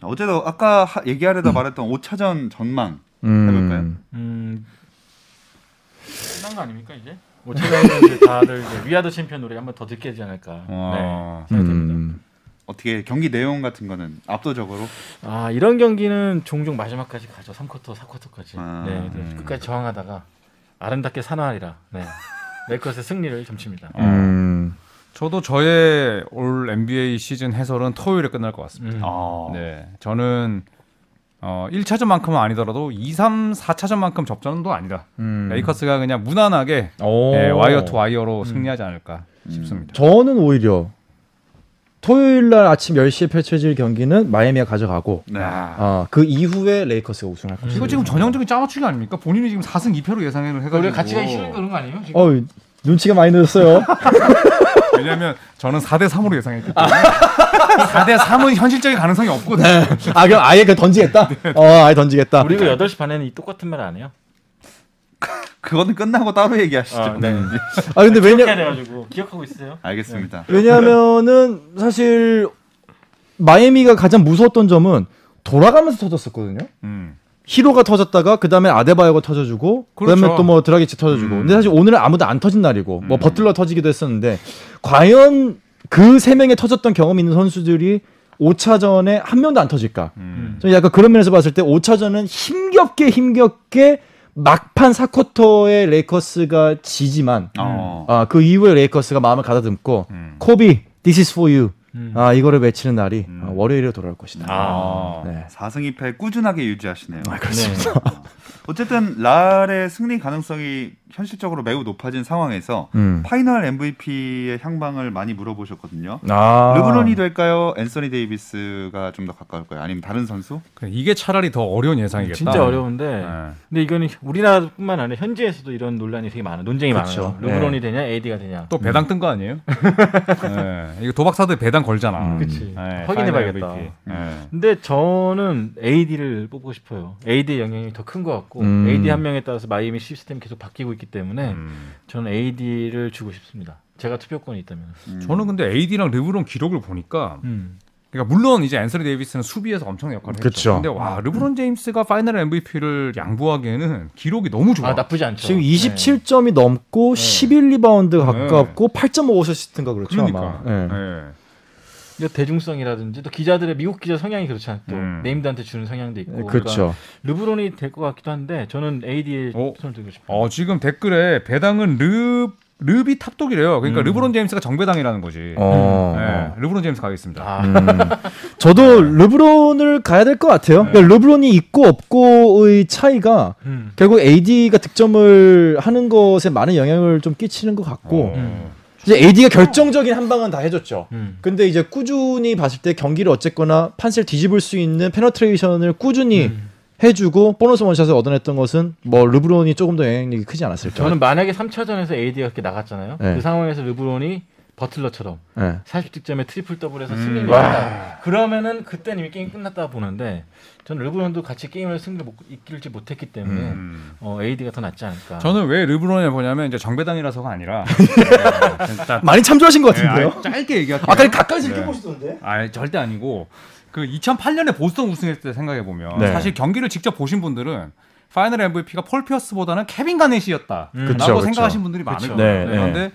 Speaker 2: 자, 어제도 아까 하- 얘기하려다 말았던 5차전 전망. 해볼까요?
Speaker 5: 음. 끝난 거 아닙니까 이제? 뭐 최근에는 이제 다들 이제 We are the champion 노래 한번 더 듣게 되지 않을까.
Speaker 3: 어.
Speaker 5: 네, 생각됩니다.
Speaker 4: 음.
Speaker 2: 어떻게 경기 내용 같은 거는 압도적으로
Speaker 5: 아 이런 경기는 종종 마지막까지 가죠. 3쿼터, 4쿼터까지.
Speaker 2: 아,
Speaker 5: 네, 네,
Speaker 3: 음.
Speaker 5: 끝까지 저항하다가 아름답게 산화하리라. 네. 레이커스의 승리를 점칩니다.
Speaker 4: 음.
Speaker 3: 저도 저의 올 NBA 시즌 해설은 토요일에 끝날 것 같습니다.
Speaker 5: 음.
Speaker 2: 아.
Speaker 3: 네, 저는 어 1차전만큼은 아니더라도 2, 3, 4차전만큼 접전도 아니다.
Speaker 4: 음.
Speaker 3: 레이커스가 그냥 무난하게
Speaker 4: 오.
Speaker 3: 예, wire to wire로 승리하지 않을까 싶습니다.
Speaker 4: 저는 오히려 토요일 날 아침 10시에 펼쳐질 경기는 마이애미가 가져가고
Speaker 2: 네.
Speaker 4: 아, 그 이후에 레이커스가 우승할 것이다.
Speaker 3: 이거 지금 전형적인 짜맞추기 아닙니까? 본인이 지금 4승 2패로 예상을 해가지고
Speaker 5: 우리 같이 가기 싫은 그런 거 아니에요? 지금?
Speaker 4: 어, 눈치가 많이 늦었어요. <laughs>
Speaker 3: 왜냐면 저는 4대 3으로 예상했기 때문에 4대 3은 현실적인 가능성이 없거든요.
Speaker 4: 아, 그럼 아예 그 던지겠다? 어, 아예 던지겠다.
Speaker 5: 우리 그 8시 반에는 이 똑같은 말 안 해요?
Speaker 2: 그거는 끝나고 따로 얘기하시죠.
Speaker 5: 아, 네.
Speaker 4: 아, 근데
Speaker 5: 그렇게
Speaker 4: 왜냐,
Speaker 5: 돼가지고 기억하고 있어요?
Speaker 2: 알겠습니다.
Speaker 4: 왜냐면은 사실 마이애미가 가장 무서웠던 점은 돌아가면서 터졌었거든요.
Speaker 3: 음.
Speaker 4: 히로가 터졌다가 그 다음에 아데바요가 터져주고 그 다음에
Speaker 3: 그렇죠.
Speaker 4: 또뭐 드라기치 터져주고
Speaker 3: 음.
Speaker 4: 근데 사실 오늘은 아무도 안 터진 날이고 뭐
Speaker 3: 음.
Speaker 4: 버틀러 터지기도 했었는데 과연 그 세 명에 터졌던 경험 있는 선수들이 5차전에 한 명도 안 터질까
Speaker 3: 음.
Speaker 4: 저는 약간 그런 면에서 봤을 때 5차전은 힘겹게 힘겹게 막판 4쿼터에 레이커스가 지지만
Speaker 2: 어.
Speaker 4: 아, 그 이후에 레이커스가 마음을 가다듬고
Speaker 3: 음.
Speaker 4: 코비 this is for you
Speaker 5: 음.
Speaker 4: 아 이거를 외치는 날이
Speaker 3: 음.
Speaker 4: 아, 월요일에 돌아올 것이다
Speaker 5: 아.
Speaker 4: 네.
Speaker 2: 4승 2패 꾸준하게 유지하시네요.
Speaker 4: 아, 그렇습니다. <laughs>
Speaker 2: 어쨌든 랄의 승리 가능성이 현실적으로 매우 높아진 상황에서
Speaker 4: 음.
Speaker 2: 파이널 MVP의 향방을 많이 물어보셨거든요.
Speaker 4: 아.
Speaker 2: 르브론이 될까요? 앤서니 데이비스가 좀 더 가까울까요? 아니면 다른 선수?
Speaker 3: 이게 차라리 더 어려운 예상이겠다.
Speaker 5: 진짜 어려운데
Speaker 3: 네.
Speaker 5: 근데 이거는 우리나라뿐만 아니라 현지에서도 이런 논란이 되게 많아 논쟁이
Speaker 4: 그쵸.
Speaker 5: 많아요 르브론이 되냐 AD가 되냐
Speaker 3: 또 배당 뜬 거 아니에요? <laughs> 네. 이거 도박사들 배당 걸잖아.
Speaker 4: 음.
Speaker 5: 그치
Speaker 3: 네,
Speaker 5: 확인해봐야겠다.
Speaker 3: 네.
Speaker 5: 근데 저는 AD를 뽑고 싶어요 AD의 영향이 더 큰 것 같고
Speaker 4: 음.
Speaker 5: AD 한 명에 따라서 마이애미 시스템이 계속 바뀌고 있기 때문에
Speaker 3: 음.
Speaker 5: 저는 AD를 주고 싶습니다 제가 투표권이 있다면
Speaker 2: 음.
Speaker 3: 저는 근데 AD랑 르브론 기록을 보니까
Speaker 5: 음.
Speaker 3: 그러니까 물론 이제 앤서니 데이비스는 수비에서 엄청난 역할을 했죠.
Speaker 4: 그쵸.
Speaker 3: 근데 와 르브론 제임스가 파이널 MVP를 양보하기에는 기록이 너무 좋아.
Speaker 5: 아 나쁘지 않죠
Speaker 4: 지금
Speaker 5: 네.
Speaker 4: 27점이 넘고
Speaker 5: 네.
Speaker 4: 11 리바운드 가깝고 8.5 어시스트인가 그렇죠
Speaker 3: 그러니까.
Speaker 4: 아마. 예.
Speaker 3: 네.
Speaker 5: 이 대중성이라든지 또 기자들의 미국 기자 성향이 그렇잖아요 또
Speaker 3: 음.
Speaker 5: named한테 주는 성향도 있고
Speaker 4: 네, 그렇죠.
Speaker 5: 그러니까 르브론이 될 것 같기도 한데 저는 AD에
Speaker 3: 어?
Speaker 5: 손을 들고 싶어요
Speaker 3: 어 지금 댓글에 배당은 르 르비 top dog이래요. 그러니까
Speaker 5: 음.
Speaker 3: 르브론 제임스가 정배당이라는 거지.
Speaker 4: 어.
Speaker 3: 네, 르브론 제임스 가겠습니다.
Speaker 5: 아,
Speaker 4: 음. 저도 르브론을 가야 될 것 같아요. 그러니까 르브론이 있고 없고의 차이가
Speaker 5: 음.
Speaker 4: 결국 AD가 득점을 하는 것에 많은 영향을 좀 끼치는 것 같고
Speaker 3: 어.
Speaker 4: 이제 AD가 결정적인 한 방은 다 해줬죠.
Speaker 5: 음.
Speaker 4: 근데 이제 꾸준히 봤을 때 경기를 어쨌거나 판세를 뒤집을 수 있는 penetration을 꾸준히
Speaker 5: 음.
Speaker 4: 해주고 보너스 one shot을 얻어냈던 것은 뭐 르브론이 조금 더 영향력이 크지 않았을까.
Speaker 5: 저는 만약에 3차전에서 AD가 그렇게 나갔잖아요.
Speaker 4: 네.
Speaker 5: 그 상황에서 르브론이 버틀러처럼
Speaker 4: 네.
Speaker 5: 40득점에 triple double해서
Speaker 3: 음.
Speaker 5: 승리를 했다. 그러면은 그때는 이미 게임 끝났다 보는데 저는 르브론도 같이 게임을 승리를 못, 이끌지 못했기 때문에
Speaker 3: 음.
Speaker 5: 어, AD가 더 낫지 않을까.
Speaker 3: 저는 왜 르브론을 보냐면 이제 정배당이라서가 아니라 <laughs> 네, <laughs>
Speaker 4: 많이 참조하신 것
Speaker 3: 네,
Speaker 4: 같은데요?
Speaker 3: 아니, 짧게 얘기할게요.
Speaker 4: 아까 가까이서 이렇게
Speaker 3: 네.
Speaker 4: 보시던데.
Speaker 3: 아 절대 아니고 그 2008년에 보스턴 우승했을 때 생각해 보면
Speaker 4: 네.
Speaker 3: 사실 경기를 직접 보신 분들은 파이널 MVP가 폴 피어스보다는 케빈 가넷이었다라고
Speaker 5: 음.
Speaker 3: 생각하신 분들이 많을. 거예요.
Speaker 4: 네,
Speaker 3: 그런데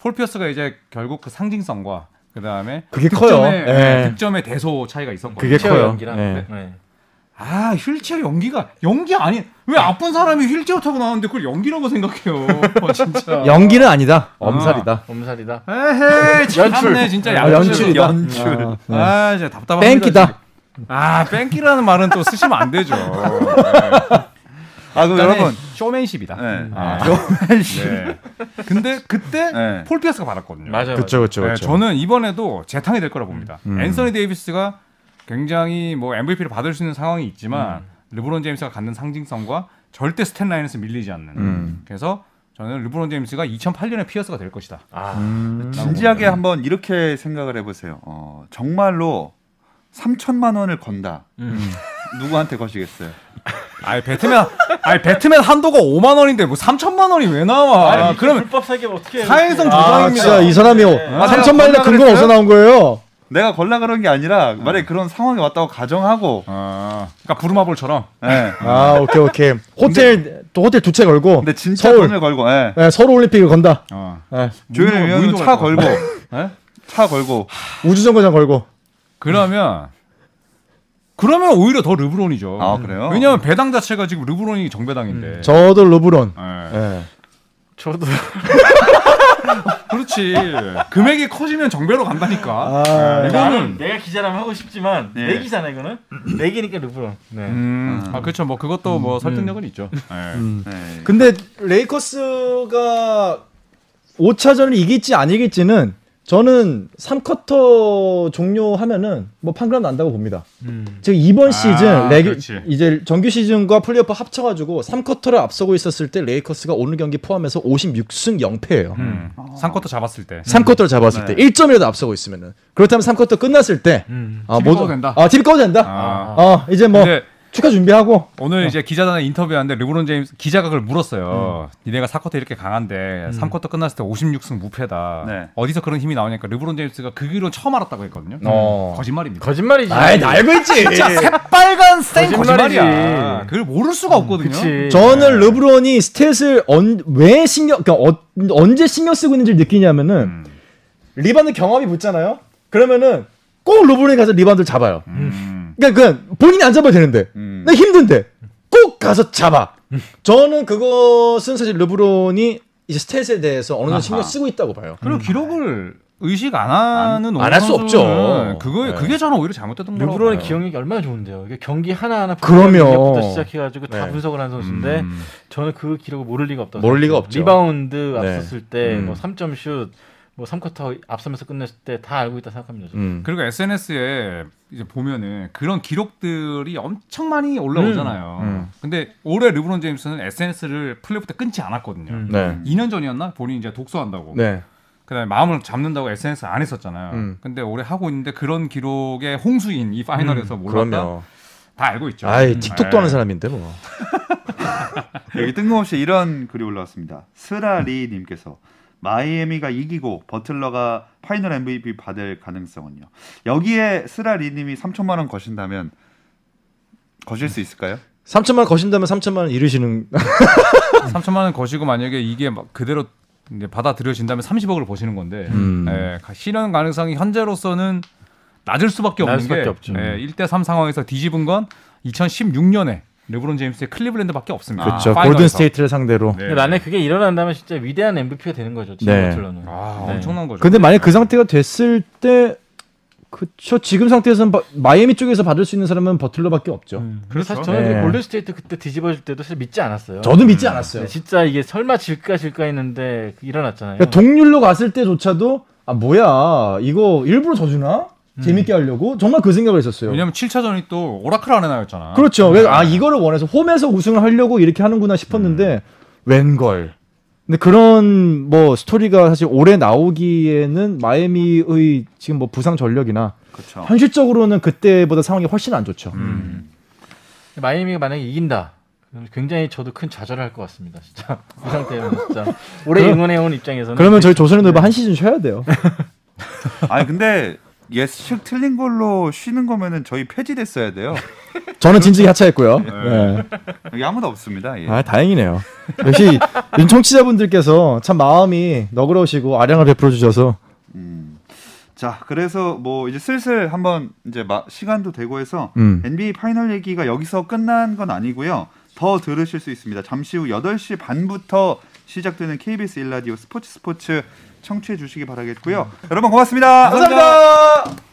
Speaker 3: 폴 피어스가 이제 결국 그 상징성과 그 다음에
Speaker 4: 그게 커요.
Speaker 3: 득점의,
Speaker 4: 네.
Speaker 3: 네, 득점의 대소 차이가 있었거든요.
Speaker 4: 그게 커요.
Speaker 5: 연기랑
Speaker 4: 네.
Speaker 5: 네.
Speaker 3: 아 휠체어 연기가 연기 아니 왜 아픈 사람이 휠체어 타고 나왔는데 그걸 연기라고 생각해요. 어, 진짜. <laughs>
Speaker 4: 연기는 아니다. 엄살이다.
Speaker 5: 엄살이다.
Speaker 3: 에헤이 참네 진짜
Speaker 4: 아, 연출이다.
Speaker 2: 연출.
Speaker 4: 아, 네.
Speaker 3: 아, 진짜 답답합니다.
Speaker 4: 뺑기다.
Speaker 3: 아, 뺑기라는 말은 또 쓰시면 안 되죠. <laughs> 네.
Speaker 2: 아 그럼 여러분.
Speaker 3: 쇼맨십이다.
Speaker 2: 네.
Speaker 3: 아,
Speaker 2: 쇼맨십.
Speaker 3: 네. 근데 그때
Speaker 2: 네.
Speaker 3: 폴 피어스가 받았거든요.
Speaker 5: 맞아요.
Speaker 4: 그렇죠, 그렇죠.
Speaker 3: 저는 이번에도 재탕이 될 거라 봅니다.
Speaker 4: 음.
Speaker 3: 앤서니 데이비스가 굉장히 뭐 MVP를 받을 수 있는 상황이 있지만
Speaker 4: 음.
Speaker 3: 르브론 제임스가 갖는 상징성과 절대 stat line에서 밀리지 않는.
Speaker 4: 음.
Speaker 3: 그래서 저는 르브론 제임스가 2008년에 피어스가 될 것이다.
Speaker 5: 아,
Speaker 4: 음.
Speaker 2: 진지하게 한번 이렇게 생각을 해보세요. 어, 정말로 3천만 원을 건다.
Speaker 5: 음.
Speaker 2: 누구한테 거시겠어요?
Speaker 3: 아니 배트맨 아니 배트맨 한도가 5만 원인데 뭐 3천만 원이 왜 나와?
Speaker 5: 아니,
Speaker 3: 그러면
Speaker 5: 불법 사기 어떻게 해요?
Speaker 3: 사행성
Speaker 5: 이렇게.
Speaker 4: 아,
Speaker 3: 조장입니다.
Speaker 4: 진짜 이 사람이
Speaker 2: 아,
Speaker 4: 3천만 원의
Speaker 2: 내가
Speaker 4: 근거? 어디서 나온 거예요?
Speaker 2: 내가 걸라 그런 게 아니라 만약에 그런 상황이 왔다고 가정하고
Speaker 3: 아, 그러니까 부루마블처럼
Speaker 2: 예.
Speaker 4: 아, 오케이, 오케이. 호텔, 또 호텔 두 채 걸고.
Speaker 2: 근데 진짜
Speaker 4: 서울.
Speaker 2: 돈을 걸고 예.
Speaker 4: 네, 서울 올림픽을 건다.
Speaker 3: 어.
Speaker 4: 네,
Speaker 2: 조현일 위원은
Speaker 3: 무인도
Speaker 2: 차. 걸고
Speaker 3: 예?
Speaker 2: 차 걸고
Speaker 4: 우주정거장 걸고.
Speaker 3: 그러면 그러면 오히려 더 르브론이죠.
Speaker 2: 아 그래요?
Speaker 3: 왜냐하면 배당 자체가 지금 르브론이 정배당인데.
Speaker 4: 저도 르브론.
Speaker 3: 예.
Speaker 4: 네.
Speaker 5: 저도 <laughs>
Speaker 3: 그렇지. 금액이 커지면 정배로 간다니까.
Speaker 4: 아,
Speaker 3: 네, 이거는
Speaker 5: 나는 내가 기자라면 하고 싶지만
Speaker 2: 네.
Speaker 5: 내 기잖아 이거는 내 기니까 르브론. 네.
Speaker 3: 음, 아 그렇죠. 뭐 그것도 뭐 설득력은 있죠. 네.
Speaker 4: 음.
Speaker 2: 네.
Speaker 4: 근데 레이커스가 5차전을 이길지 안 이길지는 저는 3쿼터 종료하면은 뭐 판가름 난다고 봅니다.
Speaker 5: 음.
Speaker 4: 지금 이번
Speaker 3: 아,
Speaker 4: 시즌 레기. 이제 정규 시즌과 플레이오프 합쳐 가지고 3쿼터를 앞서고 있었을 때 레이커스가 오늘 경기 포함해서 56승 0패예요.
Speaker 3: 음. 3쿼터 잡았을 때.
Speaker 4: 3쿼터를 잡았을
Speaker 2: 네.
Speaker 4: 때 1점이라도 앞서고 있으면은 그렇다면 3쿼터 끝났을 때
Speaker 5: 음.
Speaker 4: 아,
Speaker 3: TV 꺼도 된다.
Speaker 4: 아, TV 꺼도 된다.
Speaker 3: 아.
Speaker 4: 어, 이제 뭐
Speaker 3: 근데
Speaker 4: 축하 준비하고
Speaker 3: 오늘 이제 기자단에 인터뷰하는데 르브론 제임스 기자가 그걸 물었어요. 니네가 4쿼터 이렇게 강한데 3쿼터 끝났을 때 56승 무패다.
Speaker 2: 네.
Speaker 3: 어디서 그런 힘이 나오냐니까 르브론 제임스가 그 기록 처음 알았다고 했거든요.
Speaker 4: 어.
Speaker 3: 거짓말입니다.
Speaker 5: 거짓말이지.
Speaker 4: 아이, 나 알고 있지. <laughs>
Speaker 3: 새빨간 생. 거짓말이야. 그걸 모를 수가 없거든요.
Speaker 5: 그치.
Speaker 4: 저는 르브론이 스탯을 언, 왜 신경, 그러니까 어, 언제 신경 쓰고 있는지 를 느끼냐면은
Speaker 3: 음.
Speaker 4: 리바운드 경합이 붙잖아요. 그러면은 꼭 르브론이 가서 리바운드를 잡아요.
Speaker 3: 음.
Speaker 4: 그러니까 그 본인이 안 잡아도 되는데,
Speaker 2: 음.
Speaker 4: 나 힘든데 꼭 가서 잡아. 저는 그것은 사실 르브론이 이제 스탯에 대해서 어느 정도
Speaker 2: 아하.
Speaker 4: 신경 쓰고 있다고 봐요.
Speaker 3: 그리고 기록을 의식 안 하는
Speaker 4: 안할수 없죠.
Speaker 3: 선수는 그거
Speaker 4: 네.
Speaker 3: 그게 저는 오히려 잘못됐던 거라고
Speaker 5: 르브론의
Speaker 3: 봐요.
Speaker 5: 기억력이 얼마나 좋은데요. 이게 경기 하나 하나
Speaker 4: 그럼요.
Speaker 5: 부터 시작해가지고 다
Speaker 4: 네.
Speaker 5: 분석을 하는 선수인데
Speaker 3: 음.
Speaker 5: 저는 그 기록을 모를 리가 없다고.
Speaker 4: 모를. 리가 없죠.
Speaker 5: 리바운드
Speaker 4: 네.
Speaker 5: 앞섰을 때,
Speaker 4: 음.
Speaker 5: 뭐 3점 슛, 뭐 3쿼터 앞서면서 끝냈을 때 다 알고 있다 생각합니다.
Speaker 4: 음.
Speaker 3: 그리고 SNS에 이제 보면은 그런 기록들이 엄청 많이 올라오잖아요.
Speaker 4: 음, 음.
Speaker 3: 근데 올해 르브론 제임스는 SNS를 플레이오프 때 끊지 않았거든요.
Speaker 5: 음.
Speaker 4: 네.
Speaker 3: 2년 전이었나? 본인이 이제 독서한다고.
Speaker 4: 네.
Speaker 3: 그다음에 마음을 잡는다고 SNS 안 했었잖아요.
Speaker 4: 음.
Speaker 3: 근데 올해 하고 있는데 그런 기록의 홍수인 이 파이널에서 몰랐다.
Speaker 4: 그럼요.
Speaker 3: 다 알고 있죠.
Speaker 4: 아이, 틱톡도
Speaker 3: 네.
Speaker 4: 하는 사람인데 뭐. <laughs>
Speaker 2: 여기 뜬금없이 이런 글이 올라왔습니다. 스라리 님께서 마이애미가 이기고 버틀러가 파이널 MVP 받을 가능성은요. 여기에 스라리님이 3천만 원 거신다면 거실 수 있을까요?
Speaker 4: 3천만 원 거신다면 3천만 원 잃으시는 <laughs>
Speaker 3: 3천만 원 거시고 만약에 이게 막 그대로 이제 받아들여진다면 30억을 버시는 건데
Speaker 4: 음.
Speaker 3: 예, 가- 실현 가능성이 현재로서는 낮을 수밖에 없는
Speaker 5: 낮을 수밖에
Speaker 3: 게
Speaker 5: 없죠.
Speaker 3: 예, 1대 3 상황에서 뒤집은 건 2016년에 르브론 제임스의 클리블랜드밖에 없습니다.
Speaker 4: 그렇죠. 골든 스테이트를 상대로.
Speaker 3: 네.
Speaker 5: 나는 그게 일어난다면 진짜 위대한 MVP가 되는 거죠. 지금
Speaker 4: 네.
Speaker 5: 버틀러는.
Speaker 3: 아,
Speaker 5: 네.
Speaker 3: 엄청난 거죠.
Speaker 4: 근데 만약 그 상태가 됐을 때 그쵸 지금 상태에서는 바- 마이애미 쪽에서 받을 수 있는 사람은 버틀러밖에 없죠.
Speaker 5: 음.
Speaker 3: 그렇죠.
Speaker 5: 사실 저는
Speaker 4: 네.
Speaker 5: 그 골든 스테이트 그때 뒤집어질 때도 사실 믿지 않았어요.
Speaker 4: 저도 믿지 않았어요.
Speaker 5: 네, 진짜 이게 설마 질까 질까 했는데 일어났잖아요.
Speaker 4: 그러니까 동률로 갔을 때조차도 아 뭐야 이거 일부러 져주나 재밌게 하려고 정말 그 생각을 했었어요.
Speaker 3: 왜냐면 7차전이 또 오라클 아레나였잖아.
Speaker 4: 그렇죠. 그래서 아 이거를 원해서 홈에서 우승을 하려고 이렇게 하는구나 싶었는데 웬걸. 근데 그런 뭐 스토리가 사실 올해 나오기에는 마이애미의 지금 뭐 부상 전력이나
Speaker 2: 그렇죠.
Speaker 4: 현실적으로는 그때보다 상황이 훨씬 안 좋죠.
Speaker 3: 음.
Speaker 5: 마이애미가 만약에 이긴다. 굉장히 저도 큰 좌절을 할 것 같습니다. 진짜 그 상태면 진짜 올해
Speaker 4: 그럼-
Speaker 5: 응원해온 입장에서는
Speaker 4: 그러면 저희 조선의 노바 한 시즌 쉬어야 돼요. <laughs>
Speaker 2: 아니 근데 예측 틀린 걸로 쉬는 거면은 저희 폐지됐어야 돼요. <laughs>
Speaker 4: 저는 진즉에 하차했고요. 네.
Speaker 2: 여기 아무도 없습니다. 예.
Speaker 4: 아 다행이네요. 역시 윤 청취자분들께서 참 마음이 너그러우시고 아량을 베풀어 주셔서
Speaker 2: 음. 자, 그래서 뭐 이제 슬슬 한번 이제 마, 시간도 되고 해서
Speaker 4: 음.
Speaker 2: NBA 파이널 얘기가 여기서 끝난 건 아니고요. 더 들으실 수 있습니다. 잠시 후 8시 반부터 시작되는 KBS 일라디오 스포츠 스포츠 청취해 주시기 바라겠고요. 여러분 고맙습니다
Speaker 4: 감사합니다.